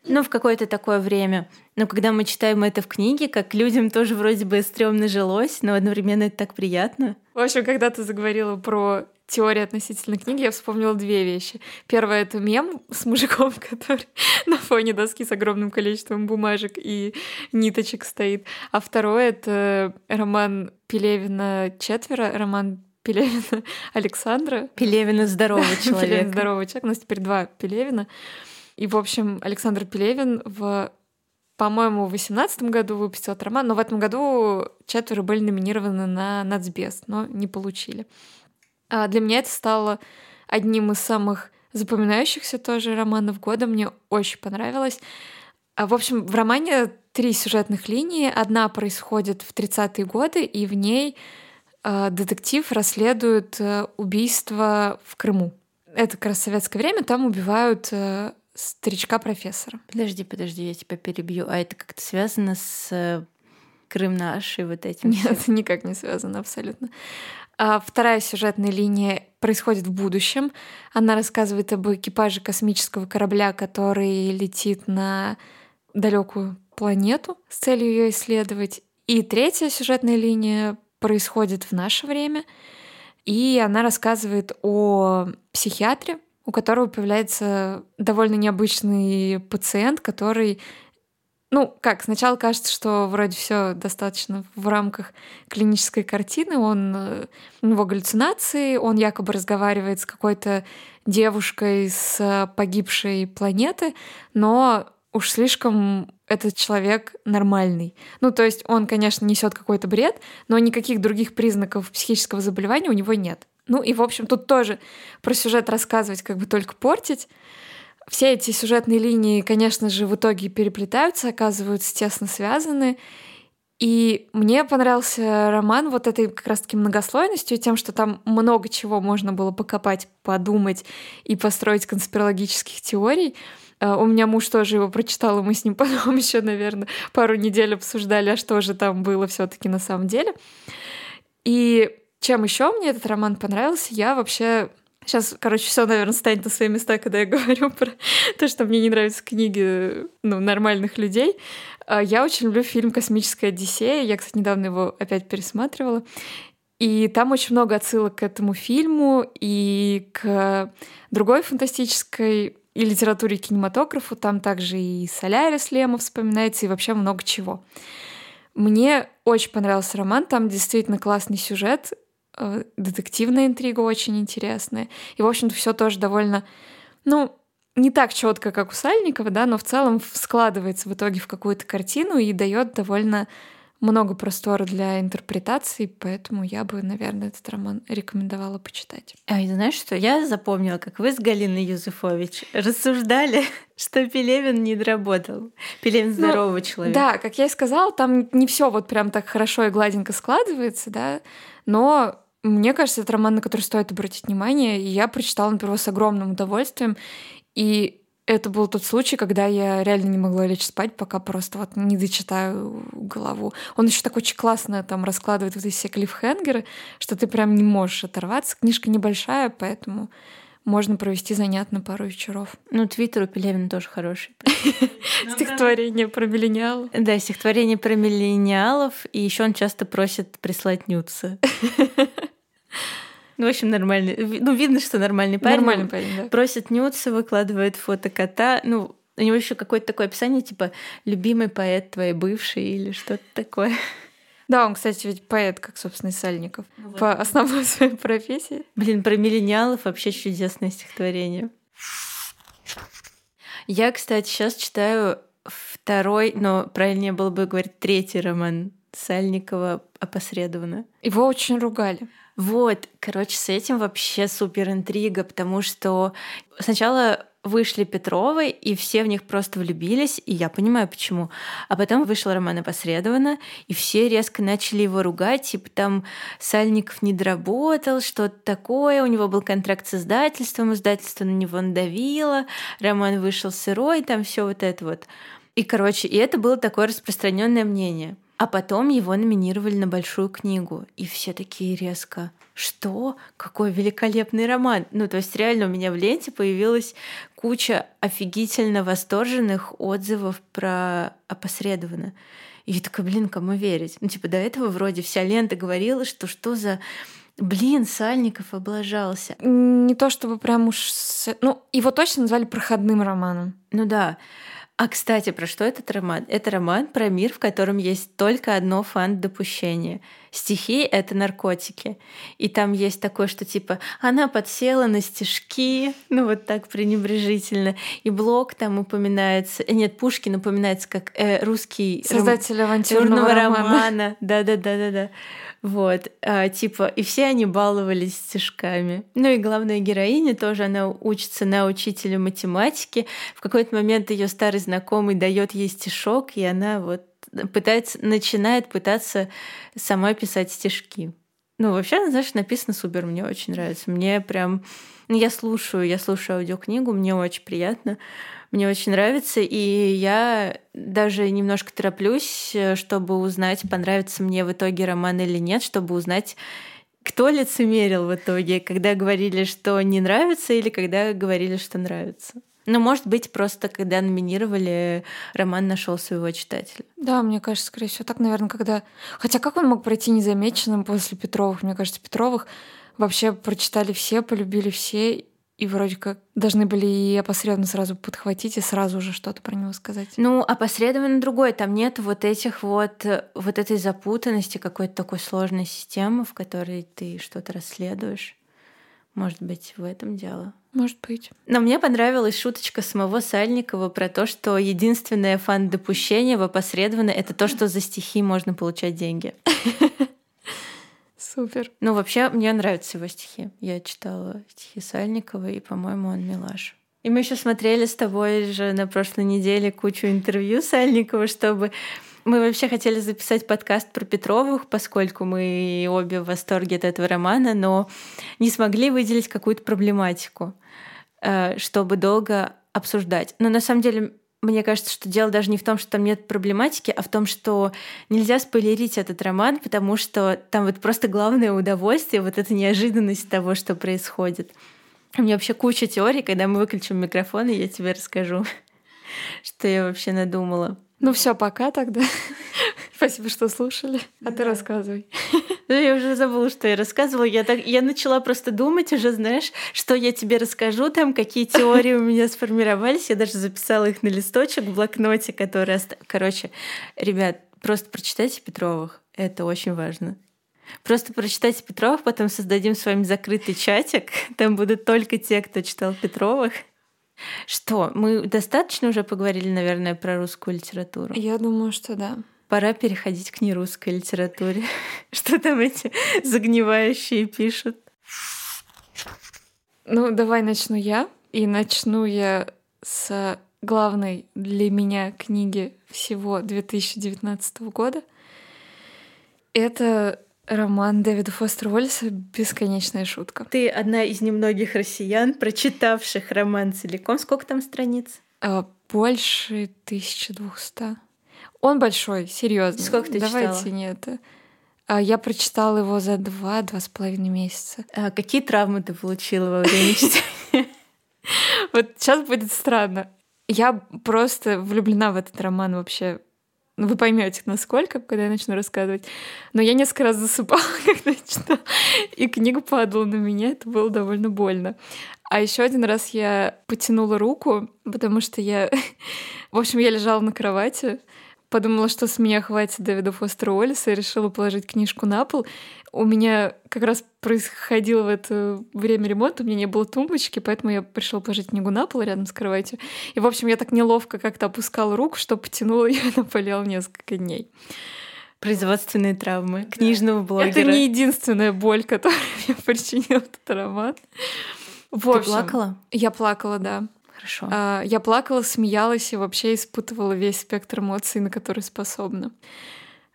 ну, в какое-то такое время. Но когда мы читаем это в книге, как людям тоже вроде бы стрёмно жилось, но одновременно это так приятно. В общем, когда ты заговорила про теории относительно книги, я вспомнила две вещи. Первое — это мем с мужиком, который на фоне доски с огромным количеством бумажек и ниточек стоит. А второе — это роман Пелевина «Четверо», роман Пелевина Александра. Пелевина здоровый человек. Пелевин здоровый человек. У нас теперь два Пелевина. И, в общем, Александр Пелевин в по-моему, в 2018 году выпустил этот роман, но в этом году четверо были номинированы на Нацбест, но не получили. А для меня это стало одним из самых запоминающихся тоже романов года. Мне очень понравилось. А, в общем, в романе три сюжетных линии. Одна происходит в 30-е годы, и в ней э, детектив расследует э, убийство в Крыму. Это как раз советское время, там убивают э, старичка-профессора. Подожди, подожди, я тебя перебью. А это как-то связано с Крым наш и вот этим? Нет, никак не связано абсолютно. А вторая сюжетная линия происходит в будущем. Она рассказывает об экипаже космического корабля, который летит на далекую планету с целью ее исследовать. И третья сюжетная линия происходит в наше время, и она рассказывает о психиатре, у которого появляется довольно необычный пациент, который ну, как, сначала кажется, что вроде все достаточно в рамках клинической картины. Он, э, у него галлюцинации, он якобы разговаривает с какой-то девушкой с погибшей планеты, но уж слишком этот человек нормальный. Ну, то есть он, конечно, несет какой-то бред, но никаких других признаков психического заболевания у него нет. Ну и, в общем, тут тоже про сюжет рассказывать как бы только портить. Все эти сюжетные линии, конечно же, в итоге переплетаются, оказываются тесно связаны. И мне понравился роман вот этой как раз-таки многослойностью, тем, что там много чего можно было покопать, подумать и построить конспирологических теорий. А, у меня муж тоже его прочитал, и мы с ним потом еще, наверное, пару недель обсуждали, а что же там было все-таки на самом деле. И чем еще мне этот роман понравился, я вообще Сейчас, короче, все, наверное, станет на свои места, когда я говорю про то, что мне не нравятся книги ну, нормальных людей. А, я очень люблю фильм «Космическая Одиссея». Я, кстати, недавно его опять пересматривала. И там очень много отсылок к этому фильму и к другой фантастической и литературе, и кинематографу. Там также и Солярис Лемов вспоминается, и вообще много чего. Мне очень понравился роман, там действительно классный сюжет, детективная интрига очень интересная. И, в общем-то, все тоже довольно, ну, не так четко, как у Сальникова, да, но в целом складывается в итоге в какую-то картину и дает довольно много простора для интерпретации, поэтому я бы, наверное, этот роман рекомендовала почитать. А и знаешь что? Я запомнила, как вы с Галиной Юзефович рассуждали, что Пелевин не доработал. Пелевин здорового ну, человека. Да, как я и сказала, там не все вот прям так хорошо и гладенько складывается, да, но мне кажется, это роман, на который стоит обратить внимание, и я прочитала, например, с огромным удовольствием. И это был тот случай, когда я реально не могла лечь спать, пока просто вот не дочитаю голову. Он еще так очень классно там раскладывает вот эти все клиффхенгеры, что ты прям не можешь оторваться. Книжка небольшая, поэтому можно провести занятно пару вечеров. Ну, твиттер у Пелевина тоже хороший. Стихотворение про миллениалов. Да, стихотворение про миллениалов, и еще он часто просит прислать нюцы. Ну, в общем, нормальный. Ну, видно, что нормальный парень. Нормальный парень, да. Просит нюцы, выкладывает фото кота. Ну, у него еще какое-то такое описание, типа «любимый поэт твоей бывший» или что-то такое. Да, он, кстати, ведь поэт, как, собственно, Сальников, ну, по вот. основной своей профессии. Блин, про миллениалов вообще чудесное стихотворение. Я, кстати, сейчас читаю второй, но правильнее было бы говорить третий роман Сальникова опосредованно. Его очень ругали. Вот, короче, с этим вообще супер интрига, потому что сначала вышли Петровы, и все в них просто влюбились, и я понимаю, почему. А потом вышел Роман опосредованно, и все резко начали его ругать, типа там Сальников не доработал, что-то такое, у него был контракт с издательством, издательство на него надавило, Роман вышел сырой, там все вот это вот. И, короче, и это было такое распространенное мнение — а потом его номинировали на большую книгу. И все такие резко. Что? Какой великолепный роман. Ну, то есть реально у меня в ленте появилась куча офигительно восторженных отзывов про опосредованно. И я такая, блин, кому верить? Ну, типа, до этого вроде вся лента говорила, что что за Блин, Сальников облажался. Не то чтобы прям уж... Ну, его точно назвали проходным романом. Ну да. А, кстати, про что этот роман? Это роман про мир, в котором есть только одно фан-допущение. Стихи — это наркотики. И там есть такое, что типа она подсела на стишки, ну вот так пренебрежительно. И Блок там упоминается... Э, нет, Пушкин упоминается как э, русский... Создатель авантюрного романа. романа. Да-да-да-да-да. Вот, а, типа, и все они баловались стишками. Ну и главная героиня тоже, она учится на учителя математики. В какой-то момент ее старый знакомый дает ей стишок, и она вот пытается, начинает пытаться сама писать стишки. Ну, вообще, знаешь, написано супер, мне очень нравится. Мне прям... Ну, я слушаю, я слушаю аудиокнигу, мне очень приятно мне очень нравится, и я даже немножко тороплюсь, э, чтобы узнать, понравится мне в итоге роман или нет, чтобы узнать, кто лицемерил в итоге, когда говорили, что не нравится, или когда говорили, что нравится. Ну, может быть, просто когда номинировали, роман нашел своего читателя. Да, мне кажется, скорее всего, так, наверное, когда. Хотя как он мог пройти незамеченным после Петровых? Мне кажется, Петровых вообще прочитали все, полюбили все, и вроде как должны были и опосредованно сразу подхватить и сразу же что-то про него сказать. Ну, опосредованно другое. Там нет вот этих вот, вот этой запутанности, какой-то такой сложной системы, в которой ты что-то расследуешь. Может быть, в этом дело. Может быть. Но мне понравилась шуточка самого Сальникова про то, что единственное фан-допущение в опосредованно — это то, что за стихи можно получать деньги. Супер. Ну, вообще, мне нравятся его стихи. Я читала стихи Сальникова, и, по-моему, он милаш. И мы еще смотрели с тобой же на прошлой неделе кучу интервью Сальникова, чтобы Мы вообще хотели записать подкаст про Петровых, поскольку мы обе в восторге от этого романа, но не смогли выделить какую-то проблематику, э, чтобы долго обсуждать. Но на самом деле мне кажется, что дело даже не в том, что там нет проблематики, а в том, что нельзя спойлерить этот роман, потому что там вот просто главное удовольствие, вот эта неожиданность того, что происходит. У меня вообще куча теорий, когда мы выключим микрофон, и я тебе расскажу, что я вообще надумала. Ну все, пока тогда. Спасибо, что слушали. А ты рассказывай. Ну, я уже забыла, что я рассказывала. Я, так, я начала просто думать уже, знаешь, что я тебе расскажу, там, какие теории у меня сформировались. Я даже записала их на листочек в блокноте, который... Ост... Короче, ребят, просто прочитайте Петровых. Это очень важно. Просто прочитайте Петровых, потом создадим с вами закрытый чатик. Там будут только те, кто читал Петровых. Что, мы достаточно уже поговорили, наверное, про русскую литературу? Я думаю, что да. Пора переходить к нерусской литературе. Что там эти загнивающие пишут? Ну, давай начну я. И начну я с главной для меня книги всего 2019 года. Это Роман Дэвида Фостера Уоллеса «Бесконечная шутка». Ты одна из немногих россиян, прочитавших роман целиком. Сколько там страниц? А, больше 1200. Он большой, серьезно. Сколько ты Давайте читала? не это. А, я прочитала его за два, два с половиной месяца. А какие травмы ты получила во время чтения? Вот сейчас будет странно. Я просто влюблена в этот роман вообще ну, вы поймете, насколько, когда я начну рассказывать. Но я несколько раз засыпала, когда читала, и книга падала на меня, это было довольно больно. А еще один раз я потянула руку, потому что я... В общем, я лежала на кровати, подумала, что с меня хватит Дэвида Фостера Уоллеса и решила положить книжку на пол. У меня как раз происходило в это время ремонт, у меня не было тумбочки, поэтому я пришла положить книгу на пол рядом с кроватью. И, в общем, я так неловко как-то опускала руку, что потянула ее и напалила несколько дней. Производственные травмы книжного блогера. Это не единственная боль, которую мне причинил этот роман. В Ты общем, плакала? Я плакала, да. Хорошо. А, я плакала, смеялась и вообще испытывала весь спектр эмоций, на который способна.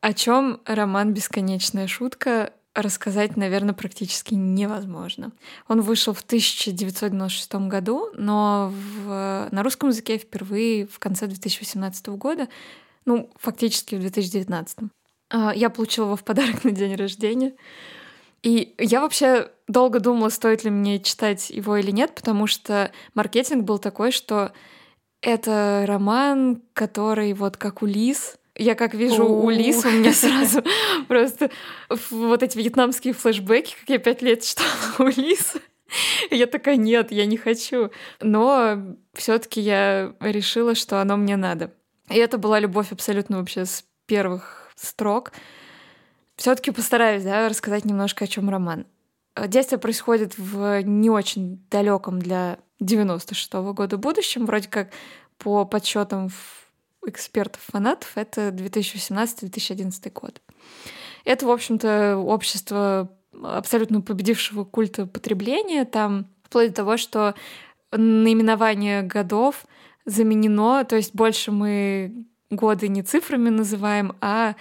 О чем роман «Бесконечная шутка» рассказать, наверное, практически невозможно. Он вышел в 1996 году, но в, на русском языке впервые в конце 2018 года, ну, фактически в 2019. А, я получила его в подарок на день рождения. И я вообще долго думала, стоит ли мне читать его или нет, потому что маркетинг был такой, что это роман, который вот как Улис. Я как вижу Улис, у меня сразу просто вот эти вьетнамские флешбеки, как я пять лет читала Улис. Я такая, нет, я не хочу. Но все-таки я решила, что оно мне надо. И это была любовь абсолютно вообще с первых строк. Все-таки постараюсь да, рассказать немножко, о чем роман. Действие происходит в не очень далеком для 96 -го года будущем, вроде как по подсчетам экспертов-фанатов, это 2017-2011 год. Это, в общем-то, общество абсолютно победившего культа потребления. Там вплоть до того, что наименование годов заменено, то есть больше мы годы не цифрами называем, а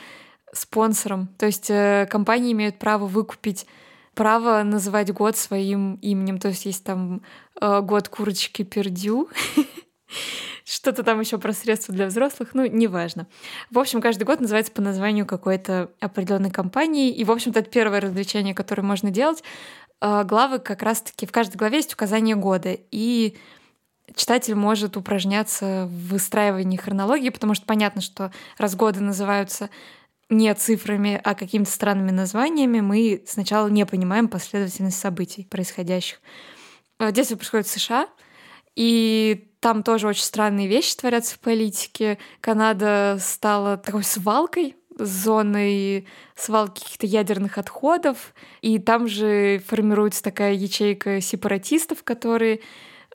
спонсором. То есть э, компании имеют право выкупить право называть год своим именем. То есть есть там э, год курочки пердю, что-то там еще про средства для взрослых, ну, неважно. В общем, каждый год называется по названию какой-то определенной компании. И, в общем-то, это первое развлечение, которое можно делать. Э, главы как раз-таки в каждой главе есть указание года. И читатель может упражняться в выстраивании хронологии, потому что понятно, что раз годы называются не цифрами, а какими-то странными названиями, мы сначала не понимаем последовательность событий, происходящих. Э, Действие происходит в США, и там тоже очень странные вещи творятся в политике. Канада стала такой свалкой, зоной свалки каких-то ядерных отходов, и там же формируется такая ячейка сепаратистов, которые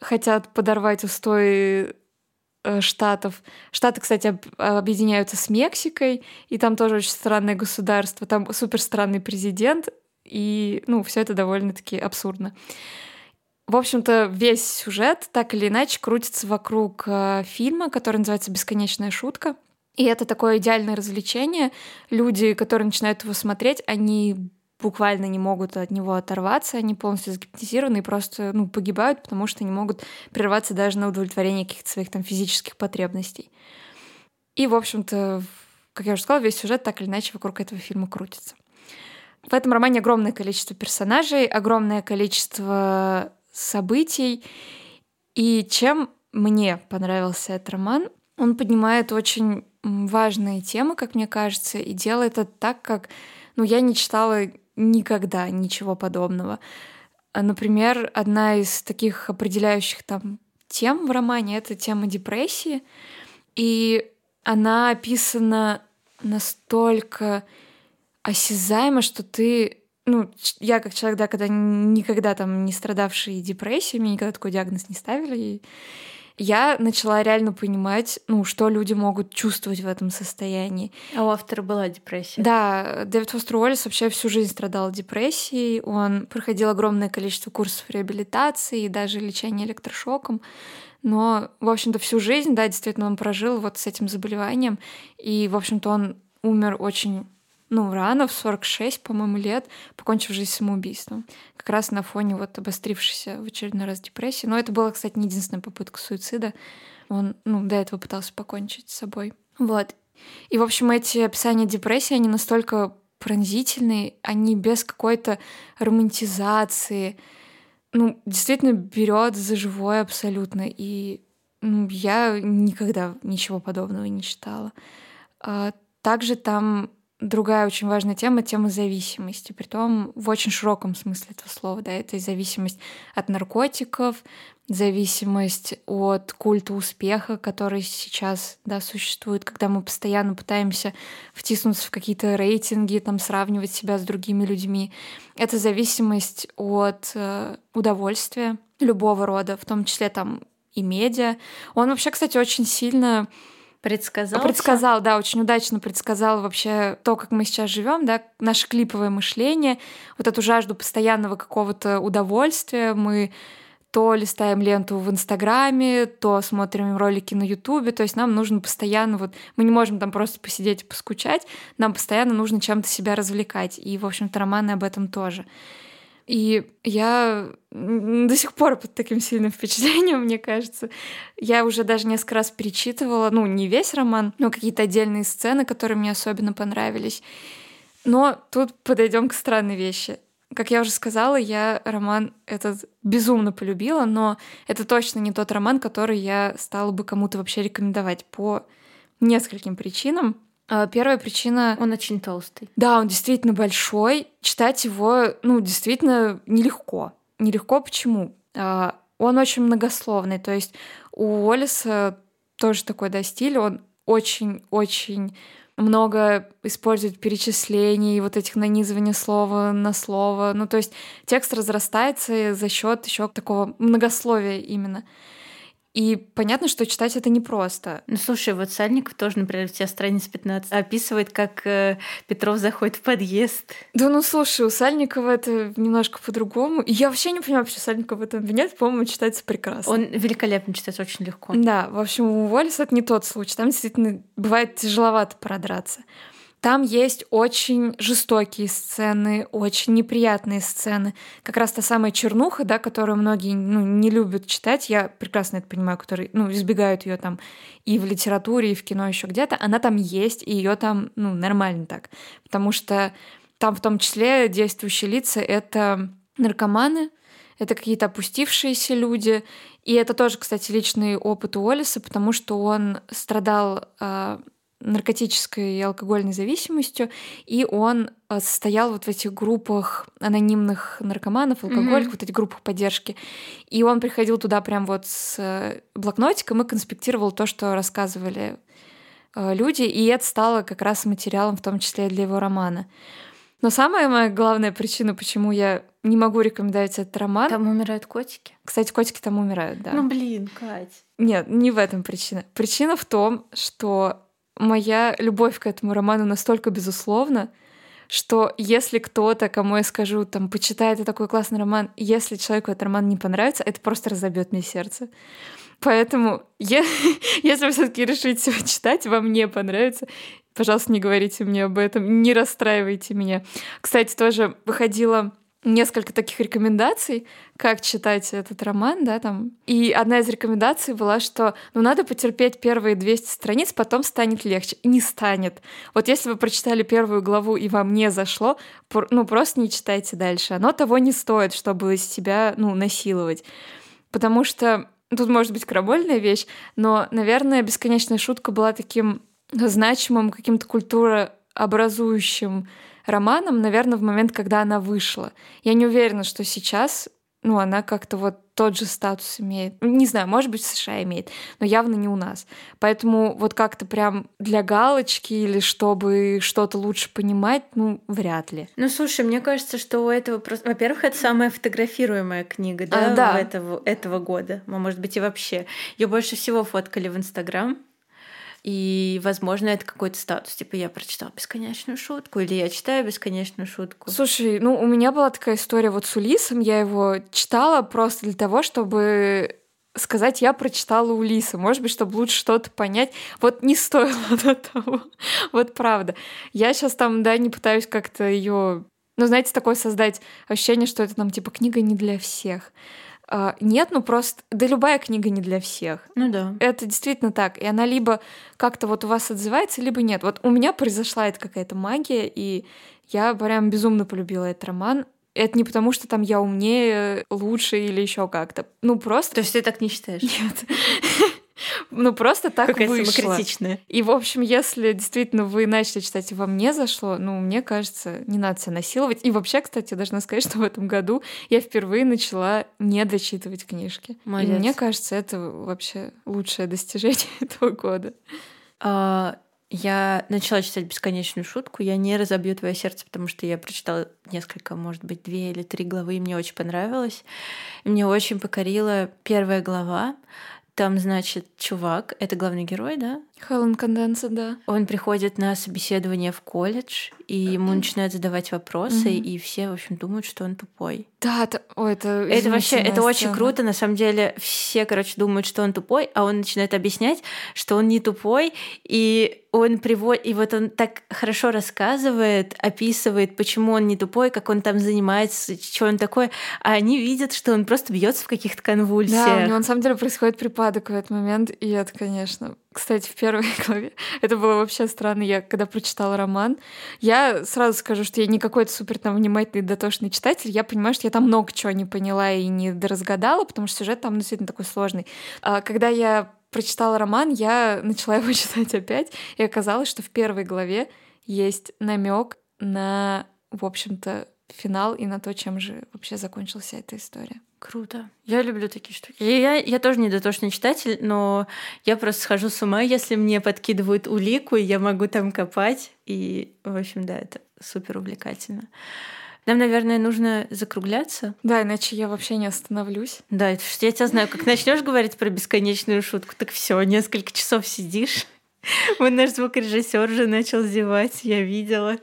хотят подорвать устои Э, штатов. Штаты, кстати, объединяются с Мексикой, и там тоже очень странное государство, там супер странный президент, и, ну, все это довольно-таки абсурдно. В общем-то, весь сюжет так или иначе крутится вокруг э, фильма, который называется «Бесконечная шутка». И это такое идеальное развлечение. Люди, которые начинают его смотреть, они буквально не могут от него оторваться, они полностью загипнотизированы и просто ну, погибают, потому что не могут прерваться даже на удовлетворение каких-то своих там физических потребностей. И, в общем-то, как я уже сказала, весь сюжет так или иначе вокруг этого фильма крутится. В этом романе огромное количество персонажей, огромное количество событий. И чем мне понравился этот роман, он поднимает очень важные темы, как мне кажется, и делает это так, как ну, я не читала никогда ничего подобного. А, например, одна из таких определяющих там тем в романе — это тема депрессии, и она описана настолько осязаемо, что ты ну, я как человек, да, когда никогда там не страдавший депрессией, мне никогда такой диагноз не ставили, я начала реально понимать, ну, что люди могут чувствовать в этом состоянии. А у автора была депрессия? Да, Дэвид Фостер Уоллес вообще всю жизнь страдал депрессией, он проходил огромное количество курсов реабилитации и даже лечения электрошоком, но, в общем-то, всю жизнь, да, действительно, он прожил вот с этим заболеванием, и, в общем-то, он умер очень ну, рано, в 46, по-моему, лет, покончив жизнь самоубийством. Как раз на фоне вот обострившейся в очередной раз депрессии. Но это была, кстати, не единственная попытка суицида. Он, ну, до этого пытался покончить с собой. Вот. И, в общем, эти описания депрессии, они настолько пронзительные, они без какой-то романтизации, ну, действительно берет за живое абсолютно. И ну, я никогда ничего подобного не читала. А также там другая очень важная тема — тема зависимости, притом в очень широком смысле этого слова. Да, это зависимость от наркотиков, зависимость от культа успеха, который сейчас да, существует, когда мы постоянно пытаемся втиснуться в какие-то рейтинги, там, сравнивать себя с другими людьми. Это зависимость от э, удовольствия любого рода, в том числе там и медиа. Он вообще, кстати, очень сильно Предсказал. Предсказал, да, очень удачно предсказал вообще то, как мы сейчас живем, да, наше клиповое мышление, вот эту жажду постоянного какого-то удовольствия. Мы то листаем ленту в Инстаграме, то смотрим ролики на Ютубе. То есть нам нужно постоянно, вот мы не можем там просто посидеть и поскучать, нам постоянно нужно чем-то себя развлекать. И, в общем-то, романы об этом тоже. И я до сих пор под таким сильным впечатлением, мне кажется. Я уже даже несколько раз перечитывала, ну, не весь роман, но какие-то отдельные сцены, которые мне особенно понравились. Но тут подойдем к странной вещи. Как я уже сказала, я роман этот безумно полюбила, но это точно не тот роман, который я стала бы кому-то вообще рекомендовать по нескольким причинам. А, первая причина... Он очень толстый. Да, он действительно большой. Читать его, ну, действительно нелегко. Нелегко почему? А, он очень многословный. То есть у Уоллеса тоже такой, да, стиль. Он очень-очень много использует перечислений, вот этих нанизывания слова на слово. Ну, то есть текст разрастается за счет еще такого многословия именно. И понятно, что читать это непросто. Ну, слушай, вот Сальников тоже, например, у тебя страниц 15 описывает, как э, Петров заходит в подъезд. Да ну, слушай, у Сальникова это немножко по-другому. И я вообще не понимаю, почему Сальников в этом обвиняет. По-моему, читается прекрасно. Он великолепно читается, очень легко. Да, в общем, у Уоллиса это не тот случай. Там действительно бывает тяжеловато продраться. Там есть очень жестокие сцены, очень неприятные сцены. Как раз та самая чернуха, да, которую многие ну, не любят читать, я прекрасно это понимаю, которые ну, избегают ее там и в литературе, и в кино еще где-то, она там есть, и ее там ну, нормально так. Потому что там в том числе действующие лица — это наркоманы, это какие-то опустившиеся люди. И это тоже, кстати, личный опыт Уоллиса, потому что он страдал а, наркотической и алкогольной зависимостью, и он э, состоял вот в этих группах анонимных наркоманов, алкоголиков, mm-hmm. вот этих группах поддержки. И он приходил туда прям вот с э, блокнотиком и конспектировал то, что рассказывали э, люди, и это стало как раз материалом, в том числе для его романа. Но самая моя главная причина, почему я не могу рекомендовать этот роман... Там умирают котики? Кстати, котики там умирают, да. Ну, блин, Кать. Нет, не в этом причина. Причина в том, что моя любовь к этому роману настолько безусловна, что если кто-то, кому я скажу, там, почитай, это такой классный роман, если человеку этот роман не понравится, это просто разобьет мне сердце. Поэтому, я, если вы все-таки решите его читать, вам не понравится, пожалуйста, не говорите мне об этом, не расстраивайте меня. Кстати, тоже выходила несколько таких рекомендаций, как читать этот роман, да, там. И одна из рекомендаций была, что ну надо потерпеть первые 200 страниц, потом станет легче. Не станет. Вот если вы прочитали первую главу и вам не зашло, ну просто не читайте дальше. Оно того не стоит, чтобы себя, ну, насиловать. Потому что тут может быть крамольная вещь, но, наверное, бесконечная шутка была таким значимым каким-то культурообразующим романом, наверное, в момент, когда она вышла. Я не уверена, что сейчас ну, она как-то вот тот же статус имеет. Не знаю, может быть, в США имеет, но явно не у нас. Поэтому вот как-то прям для галочки или чтобы что-то лучше понимать, ну, вряд ли. Ну, слушай, мне кажется, что у этого просто... Во-первых, это самая фотографируемая книга, да, а, да. Этого, этого года. А может быть, и вообще. Ее больше всего фоткали в Инстаграм. И, возможно, это какой-то статус. Типа, я прочитала бесконечную шутку, или я читаю бесконечную шутку. Слушай, ну, у меня была такая история вот с Улисом. Я его читала просто для того, чтобы сказать, я прочитала Улиса. Может быть, чтобы лучше что-то понять. Вот не стоило до того. Вот правда. Я сейчас там, да, не пытаюсь как-то ее ну, знаете, такое создать ощущение, что это там типа книга не для всех. А, нет, ну просто, да любая книга не для всех. Ну да. Это действительно так. И она либо как-то вот у вас отзывается, либо нет. Вот у меня произошла эта какая-то магия, и я прям безумно полюбила этот роман. Это не потому, что там я умнее, лучше или еще как-то. Ну просто. То есть ты так не считаешь? Нет. Ну, просто так Какая вышло. самокритичная. И, в общем, если действительно вы начали читать, и вам не зашло, ну, мне кажется, не надо себя насиловать. И вообще, кстати, должна сказать, что в этом году я впервые начала не дочитывать книжки. Молодец. И мне кажется, это вообще лучшее достижение этого года. А, я начала читать бесконечную шутку. Я не разобью твое сердце, потому что я прочитала несколько, может быть, две или три главы, и мне очень понравилось. Мне очень покорила первая глава. Там, значит, чувак, это главный герой, да? Хелен Конденса, да. Он приходит на собеседование в колледж, и ему начинают задавать вопросы, mm-hmm. и все, в общем, думают, что он тупой. Да, это, о, это, это вообще, это очень круто. На самом деле, все, короче, думают, что он тупой, а он начинает объяснять, что он не тупой, и он приводит, и вот он так хорошо рассказывает, описывает, почему он не тупой, как он там занимается, что он такой, а они видят, что он просто бьется в каких-то конвульсиях. Да, у него на самом деле происходит припадок в этот момент, и это, конечно, кстати, в первой главе. Это было вообще странно. Я когда прочитала роман, я сразу скажу, что я не какой-то супер там внимательный, дотошный читатель. Я понимаю, что я там много чего не поняла и не разгадала, потому что сюжет там действительно такой сложный. А когда я прочитала роман, я начала его читать опять, и оказалось, что в первой главе есть намек на, в общем-то, финал и на то, чем же вообще закончилась вся эта история. Круто. Я люблю такие штуки. Я, я тоже не дотошный читатель, но я просто схожу с ума, если мне подкидывают улику, и я могу там копать. И, в общем, да, это супер увлекательно. Нам, наверное, нужно закругляться. Да, иначе я вообще не остановлюсь. Да, это я тебя знаю, как начнешь говорить про бесконечную шутку, так все, несколько часов сидишь. Вот наш звукорежиссер уже начал зевать, я видела.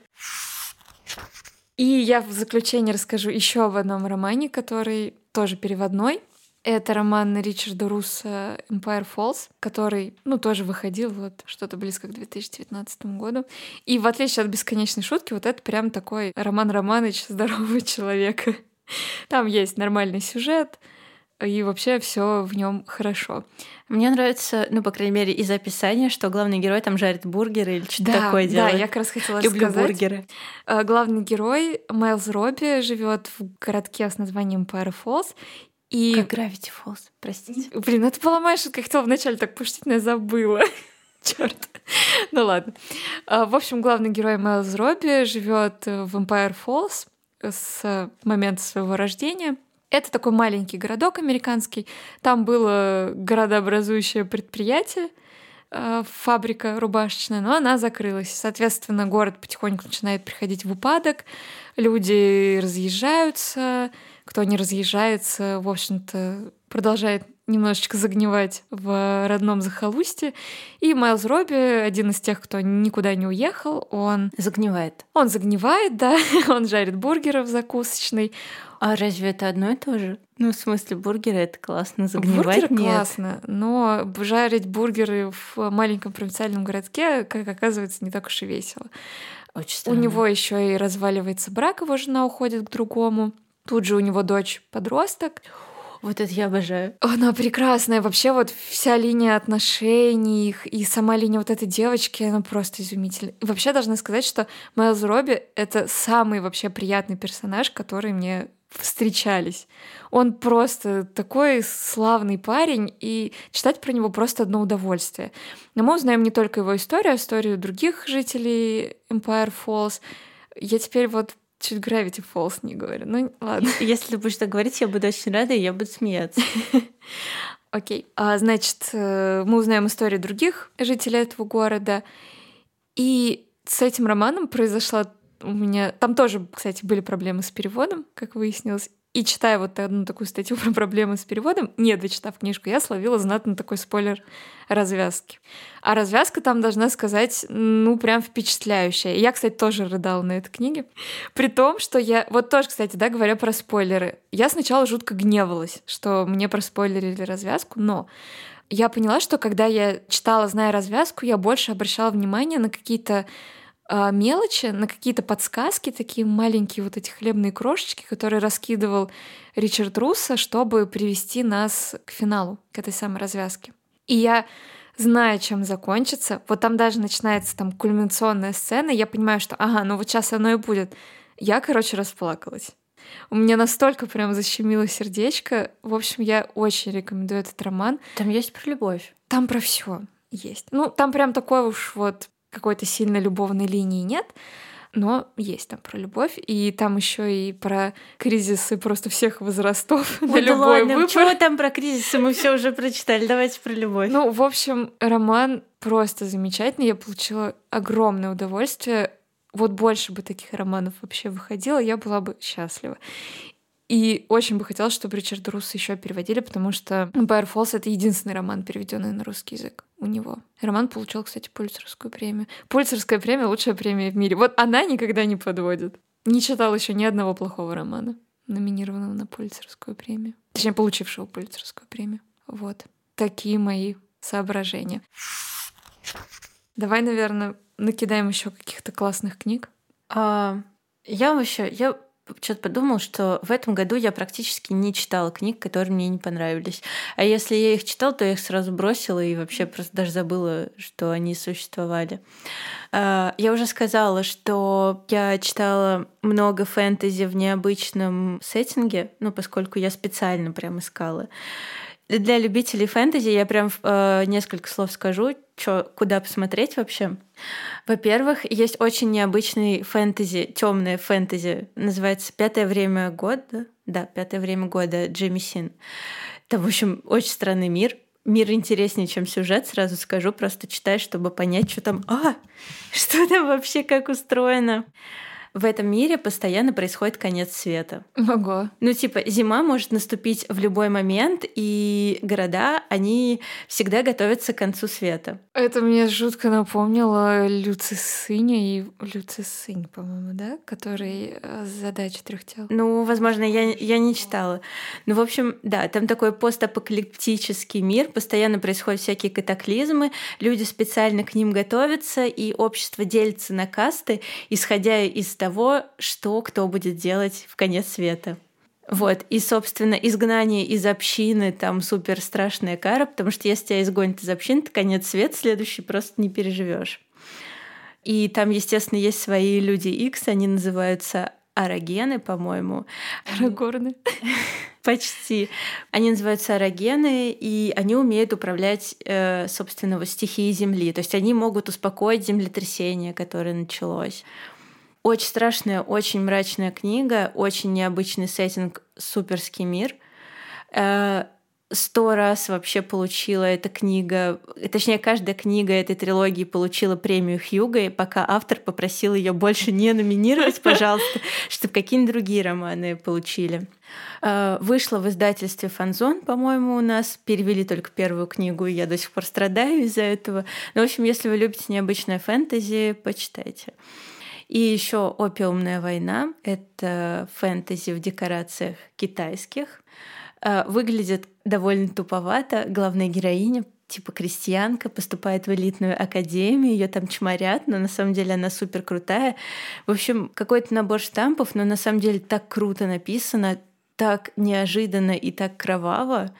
И я в заключение расскажу еще об одном романе, который тоже переводной. Это роман Ричарда Руса «Empire Falls», который, ну, тоже выходил вот что-то близко к 2019 году. И в отличие от «Бесконечной шутки», вот это прям такой Роман Романович здорового человека. Там есть нормальный сюжет, и вообще все в нем хорошо. Мне нравится, ну, по крайней мере, из описания, что главный герой там жарит бургеры или что-то да, такое делает. Да, я как раз хотела Люблю сказать. бургеры. Э, главный герой Майлз Робби живет в городке с названием Pyro Falls, и... Как Gravity Falls, простите. Блин, это была моя шутка. Я хотела вначале так пошутить, но я забыла. Черт. ну ладно. А, в общем, главный герой Майлз Робби живет в Empire Falls с момента своего рождения. Это такой маленький городок американский. Там было городообразующее предприятие, э, фабрика рубашечная, но она закрылась. Соответственно, город потихоньку начинает приходить в упадок, люди разъезжаются, кто не разъезжается, в общем-то, продолжает немножечко загнивать в родном захолустье. И Майлз Робби, один из тех, кто никуда не уехал, он... Загнивает. Он загнивает, да. он жарит бургеры в закусочной. А разве это одно и то же? Ну, в смысле, бургеры это классно, загнивать Бургеры нет. классно, но жарить бургеры в маленьком провинциальном городке, как оказывается, не так уж и весело. Очень странно. У него еще и разваливается брак, его жена уходит к другому. Тут же у него дочь подросток. Вот это я обожаю. Она прекрасная. Вообще вот вся линия отношений их и сама линия вот этой девочки, она просто изумительная. И вообще должна сказать, что Майлз Робби — это самый вообще приятный персонаж, который мне встречались. Он просто такой славный парень, и читать про него просто одно удовольствие. Но мы узнаем не только его историю, а историю других жителей Empire Falls. Я теперь вот чуть Gravity Falls не говорю. Ну, ладно. Если ты будешь так говорить, я буду очень рада, и я буду смеяться. Окей. А, значит, э, мы узнаем историю других жителей этого города. И с этим романом произошла у меня... Там тоже, кстати, были проблемы с переводом, как выяснилось. И читая вот одну такую статью про проблемы с переводом, не дочитав книжку, я словила знатно такой спойлер развязки. А развязка там, должна сказать, ну, прям впечатляющая. я, кстати, тоже рыдала на этой книге. При том, что я... Вот тоже, кстати, да, говоря про спойлеры. Я сначала жутко гневалась, что мне проспойлерили развязку, но я поняла, что когда я читала, зная развязку, я больше обращала внимание на какие-то мелочи, на какие-то подсказки, такие маленькие вот эти хлебные крошечки, которые раскидывал Ричард Русса, чтобы привести нас к финалу, к этой самой развязке. И я зная, чем закончится, вот там даже начинается там кульминационная сцена, я понимаю, что ага, ну вот сейчас оно и будет. Я, короче, расплакалась. У меня настолько прям защемило сердечко. В общем, я очень рекомендую этот роман. Там есть про любовь. Там про все есть. Ну, там прям такой уж вот какой-то сильно любовной линии нет, но есть там про любовь, и там еще и про кризисы просто всех возрастов Ой, на да любой ладно, выбор. Чего там про кризисы мы все уже прочитали, давайте про любовь. Ну, в общем, роман просто замечательный, я получила огромное удовольствие. Вот больше бы таких романов вообще выходило, я была бы счастлива. И очень бы хотелось, чтобы Ричард Рус еще переводили, потому что Empire Falls — это единственный роман, переведенный на русский язык у него. Роман получил, кстати, Пульцерскую премию. Пульцерская премия — лучшая премия в мире. Вот она никогда не подводит. Не читал еще ни одного плохого романа, номинированного на Пульцерскую премию. Точнее, получившего Пульцерскую премию. Вот. Такие мои соображения. Давай, наверное, накидаем еще каких-то классных книг. А, я вообще, я что-то подумал, что в этом году я практически не читала книг, которые мне не понравились. А если я их читала, то я их сразу бросила и вообще просто даже забыла, что они существовали. А, я уже сказала, что я читала много фэнтези в необычном сеттинге, ну, поскольку я специально прям искала. Для любителей фэнтези я прям э, несколько слов скажу, чё, куда посмотреть вообще. Во-первых, есть очень необычный фэнтези, темное фэнтези, называется «Пятое время года». Да, «Пятое время года» Джимми Син. Там, в общем, очень странный мир. Мир интереснее, чем сюжет, сразу скажу. Просто читай, чтобы понять, что там... А, что там вообще, как устроено в этом мире постоянно происходит конец света. Ого. Ну, типа, зима может наступить в любой момент, и города, они всегда готовятся к концу света. Это мне жутко напомнило Люцисыня и Люцисынь, по-моему, да? Который э, задача трех тел. Ну, возможно, я, я не читала. Ну, в общем, да, там такой постапокалиптический мир, постоянно происходят всякие катаклизмы, люди специально к ним готовятся, и общество делится на касты, исходя из того, что кто будет делать в конец света. Вот, и, собственно, изгнание из общины там супер страшная кара, потому что если тебя изгонят из общины, то конец света следующий просто не переживешь. И там, естественно, есть свои люди X, они называются арагены, по-моему. Арагорны. Почти. Они называются арагены, и они умеют управлять, э, собственно, стихией Земли. То есть они могут успокоить землетрясение, которое началось. Очень страшная, очень мрачная книга, очень необычный сеттинг, суперский мир. Э, сто раз вообще получила эта книга, точнее, каждая книга этой трилогии получила премию Хьюга, и пока автор попросил ее больше не номинировать, пожалуйста, чтобы какие-нибудь другие романы получили. А, вышла в издательстве «Фанзон», по-моему, у нас. Перевели только первую книгу, и я до сих пор страдаю из-за этого. Но, в общем, если вы любите необычное фэнтези, почитайте. И еще «Опиумная война» — это фэнтези в декорациях китайских. А, выглядит довольно туповато. Главная героиня типа крестьянка, поступает в элитную академию, ее там чморят, но на самом деле она супер крутая. В общем, какой-то набор штампов, но на самом деле так круто написано, так неожиданно и так кроваво.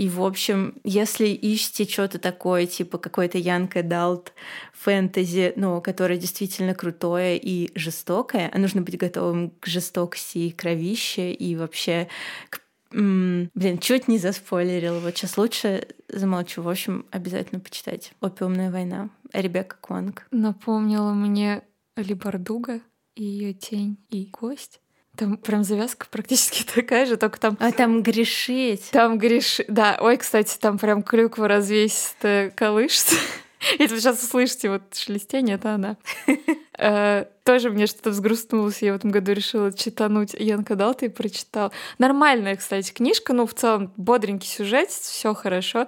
И, в общем, если ищете что-то такое, типа какой-то young adult фэнтези, ну, которое действительно крутое и жестокое, а нужно быть готовым к жестокости и кровище, и вообще к Блин, чуть не заспойлерил. Вот сейчас лучше замолчу. В общем, обязательно почитать «Опиумная война» Ребекка Кванг. Напомнила мне Ли Бардуго и ее тень и кость. Там прям завязка практически такая же, только там... А там грешить. Там грешить. Да, ой, кстати, там прям клюква развесистая колышется. Если вы сейчас услышите вот шелестение, это она. Э, тоже мне что-то взгрустнулось. Я в этом году решила читануть Янка Далта и прочитал. Нормальная, кстати, книжка, ну, в целом бодренький сюжет, все хорошо.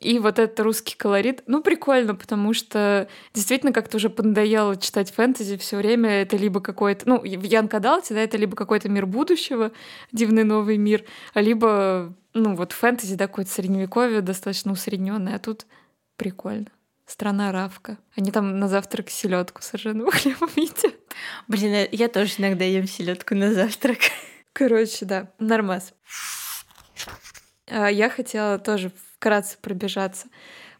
И вот этот русский колорит, ну, прикольно, потому что действительно как-то уже поднадоело читать фэнтези все время. Это либо какой-то, ну, в Янка Далте, да, это либо какой-то мир будущего, дивный новый мир, либо, ну, вот фэнтези, да, какое-то средневековье достаточно усредненное, а тут прикольно. Страна Равка. Они там на завтрак селедку с ржаным хлебом едят. Блин, я тоже иногда ем селедку на завтрак. Короче, да, нормас. А, я хотела тоже вкратце пробежаться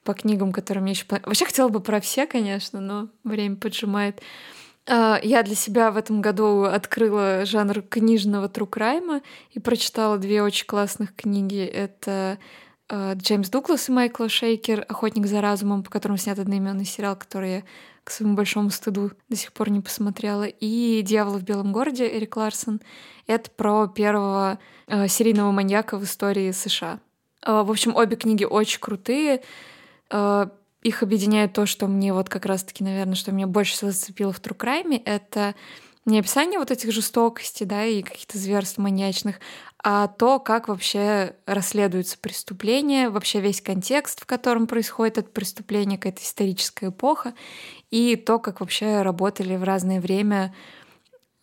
по книгам, которые мне еще... Вообще хотела бы про все, конечно, но время поджимает. А, я для себя в этом году открыла жанр книжного true crime а и прочитала две очень классных книги. Это Джеймс Дуглас и Марк Олшейкер «Охотник за разумом», по которому снят одноименный сериал, который я к своему большому стыду до сих пор не посмотрела. И «Дьявол в белом городе» Эрик Ларсон. Это про первого э, серийного маньяка в истории США. Э, в общем, обе книги очень крутые. Э, их объединяет то, что мне вот как раз-таки, наверное, что меня больше всего зацепило в Crime, это не описание вот этих жестокостей, да, и каких-то зверств маньячных, а то, как вообще расследуется преступление, вообще весь контекст, в котором происходит это преступление, какая-то историческая эпоха, и то, как вообще работали в разное время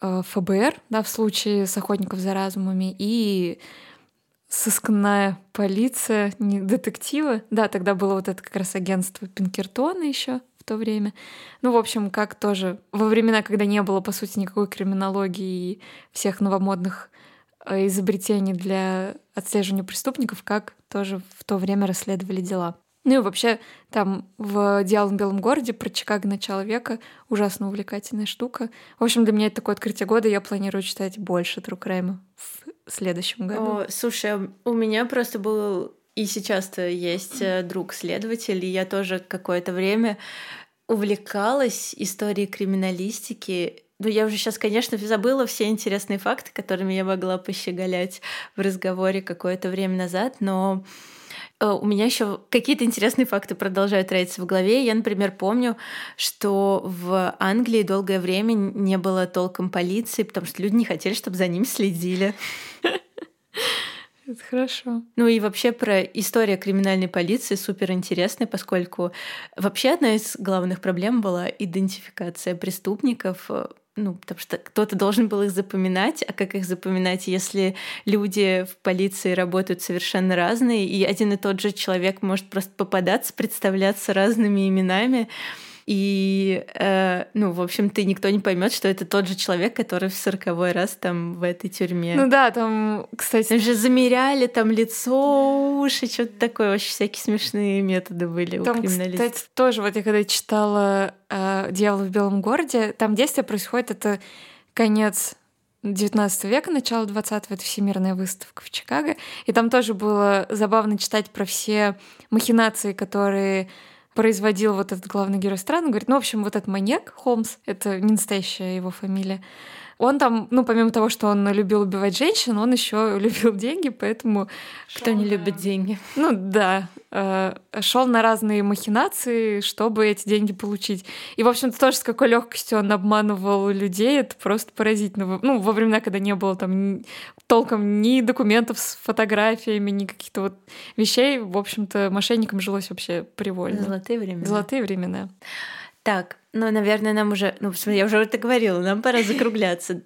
э, ФБР, да, в случае с охотников за разумами, и сыскная полиция, не детективы. Да, тогда было вот это как раз агентство Пинкертона еще в то время. Ну, в общем, как тоже во времена, когда не было, по сути, никакой криминологии и всех новомодных изобретений для отслеживания преступников, как тоже в то время расследовали дела. Ну и вообще там в «Дьяволом белом городе» про Чикаго начала века ужасно увлекательная штука. В общем, для меня это такое открытие года, я планирую читать больше Трукрайма в следующем году. О, слушай, а у меня просто был и сейчас-то есть э, друг-следователь, и я тоже какое-то время увлекалась историей криминалистики. Ну, я уже сейчас, конечно, забыла все интересные факты, которыми я могла пощеголять в разговоре какое-то время назад, но э, у меня еще какие-то интересные факты продолжают роиться в голове. Я, например, помню, что в Англии долгое время не было толком полиции, потому что люди не хотели, чтобы за ним следили. Это хорошо. Ну и вообще про историю криминальной полиции супер интересная, поскольку вообще одна из главных проблем была идентификация преступников ну, потому что кто-то должен был их запоминать, а как их запоминать, если люди в полиции работают совершенно разные, и один и тот же человек может просто попадаться, представляться разными именами. И, э, ну, в общем-то, никто не поймет, что это тот же человек, который в сороковой раз там в этой тюрьме. Ну да, там, кстати... Там же замеряли там лицо, уши, что-то такое. Очень всякие смешные методы были там, у криминалистов. Кстати, тоже вот я когда читала э, «Дьявол в белом городе», там действие происходит, это конец 19 века, начало 20-го, это всемирная выставка в Чикаго. И там тоже было забавно читать про все махинации, которые производил вот этот главный герой страны, говорит, ну, в общем, вот этот маньяк Холмс, это не настоящая его фамилия, Он там, ну, помимо того, что он любил убивать женщин, он еще любил деньги, поэтому... Кто не любит деньги? Ну, да. Э, шел на разные махинации, чтобы эти деньги получить. И, в общем-то, тоже с какой легкостью он обманывал людей, это просто поразительно. Ну, во времена, когда не было там толком ни документов с фотографиями, ни каких-то вот вещей, в общем-то, мошенникам жилось вообще привольно. Золотые времена. Золотые времена. Так, ну, наверное, нам уже... Ну, я уже это говорила, нам пора закругляться.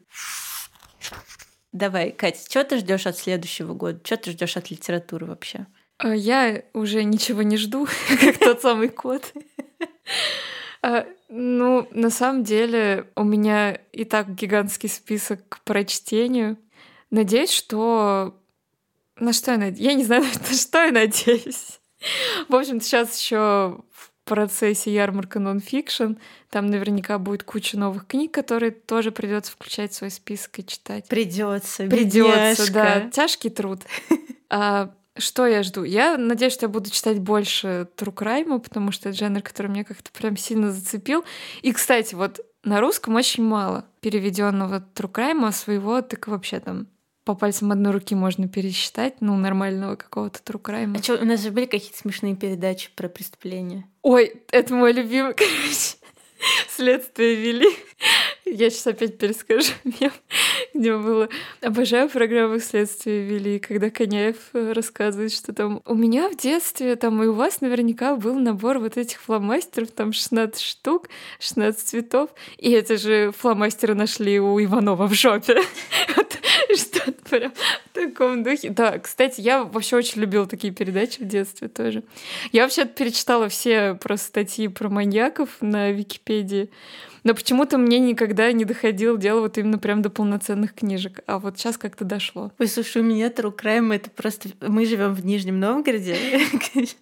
Давай, Катя, что ты ждешь от следующего года? Что ты ждешь от литературы вообще? А, я уже ничего не жду, как тот самый кот. А, ну, на самом деле, у меня и так гигантский список к прочтению. Надеюсь, что... На что я надеюсь? Я не знаю, на что я надеюсь. В общем, сейчас еще процессе ярмарка non/fiction. Там наверняка будет куча новых книг, которые тоже придется включать в свой список и читать. Придется, придется, да. Тяжкий труд. А, что я жду? Я надеюсь, что я буду читать больше true crime а, потому что это жанр, который меня как-то прям сильно зацепил. И, кстати, вот на русском очень мало переведенного true crime а своего, так вообще там по пальцам одной руки можно пересчитать, ну, нормального какого-то true crime а. А что, у нас же были какие-то смешные передачи про преступления? Ой, это мой любимый, короче. Следствие вели. Я сейчас опять перескажу мем, где было «Обожаю программу «Следствие вели», когда Коняев э, рассказывает, что там «У меня в детстве, там и у вас наверняка был набор вот этих фломастеров, там 16 штук, 16 цветов, и эти же фломастеры нашли у Иванова в жопе». Прям в таком духе. Да, кстати, я вообще очень любила такие передачи в детстве тоже. Я вообще перечитала все просто статьи про маньяков на Википедии. Но почему-то мне никогда не доходило дело вот именно прям до полноценных книжек. А вот сейчас как-то дошло. Ой, слушай, у меня True Crime это просто... Мы живем в Нижнем Новгороде.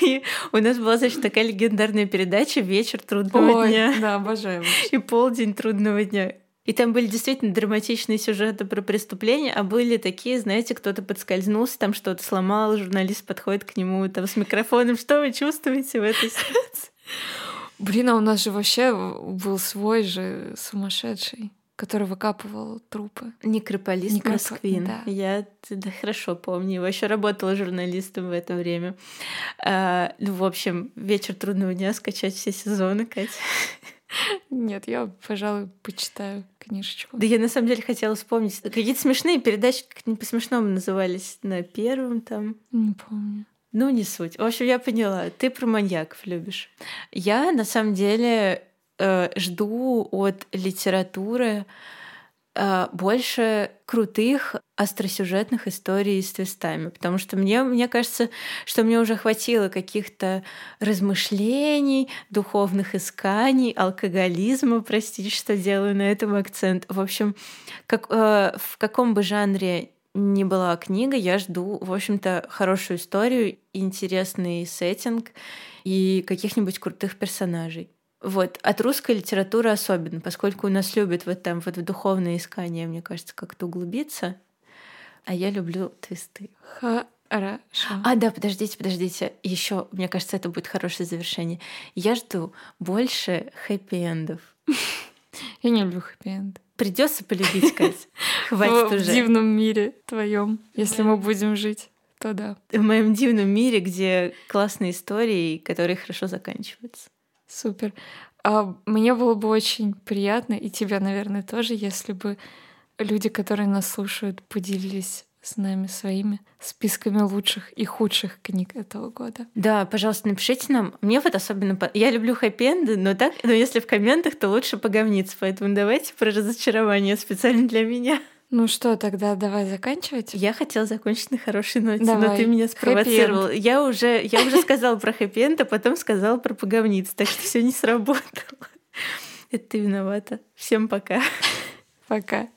И у нас была, значит, такая легендарная передача «Вечер трудного Ой, дня». Да, обожаю. И полдень трудного дня. И там были действительно драматичные сюжеты про преступления, а были такие, знаете, кто-то подскользнулся, там что-то сломал, журналист подходит к нему там с микрофоном. Что вы чувствуете в этой ситуации? Блин, а у нас же вообще был свой же сумасшедший который выкапывал трупы. Некрополист Некроп... Москвин. Да. Я да, хорошо помню. Его еще работала журналистом в это время. А, ну, в общем, вечер трудного дня скачать все сезоны, Катя. Нет, я, пожалуй, почитаю книжечку. Да я на самом деле хотела вспомнить. Какие-то смешные передачи, как не по-смешному назывались, на первом там. Не помню. Ну, не суть. В общем, я поняла. Ты про маньяков любишь. Я, на самом деле, э, жду от литературы больше крутых остросюжетных историй с твистами, потому что мне, мне кажется, что мне уже хватило каких-то размышлений, духовных исканий, алкоголизма, простите, что делаю на этом акцент. В общем, как, э, в каком бы жанре ни была книга, я жду, в общем-то, хорошую историю, интересный сеттинг и каких-нибудь крутых персонажей. Вот. От русской литературы особенно, поскольку у нас любят вот там вот в духовное искание, мне кажется, как-то углубиться. А я люблю твисты. Хорошо. А, да, подождите, подождите. Еще, мне кажется, это будет хорошее завершение. Я жду больше хэппи-эндов. Я не люблю хэппи-энд. Придется полюбить, Кать. Хватит уже. В дивном мире твоем, если мы будем жить, то да. В моем дивном мире, где классные истории, которые хорошо заканчиваются. Супер. А мне было бы очень приятно, и тебя, наверное, тоже, если бы люди, которые нас слушают, поделились с нами своими списками лучших и худших книг этого года. Да, пожалуйста, напишите нам. Мне вот особенно... Я люблю хэппи но так, но если в комментах, то лучше поговниться. Поэтому давайте про разочарование специально для меня. Ну что, тогда давай заканчивать. Я хотела закончить на хорошей ноте, давай. но ты меня спровоцировал. Я уже, я уже сказала про хэппи а потом сказала про поговниц, так что все не сработало. Это ты виновата. Всем пока. Пока.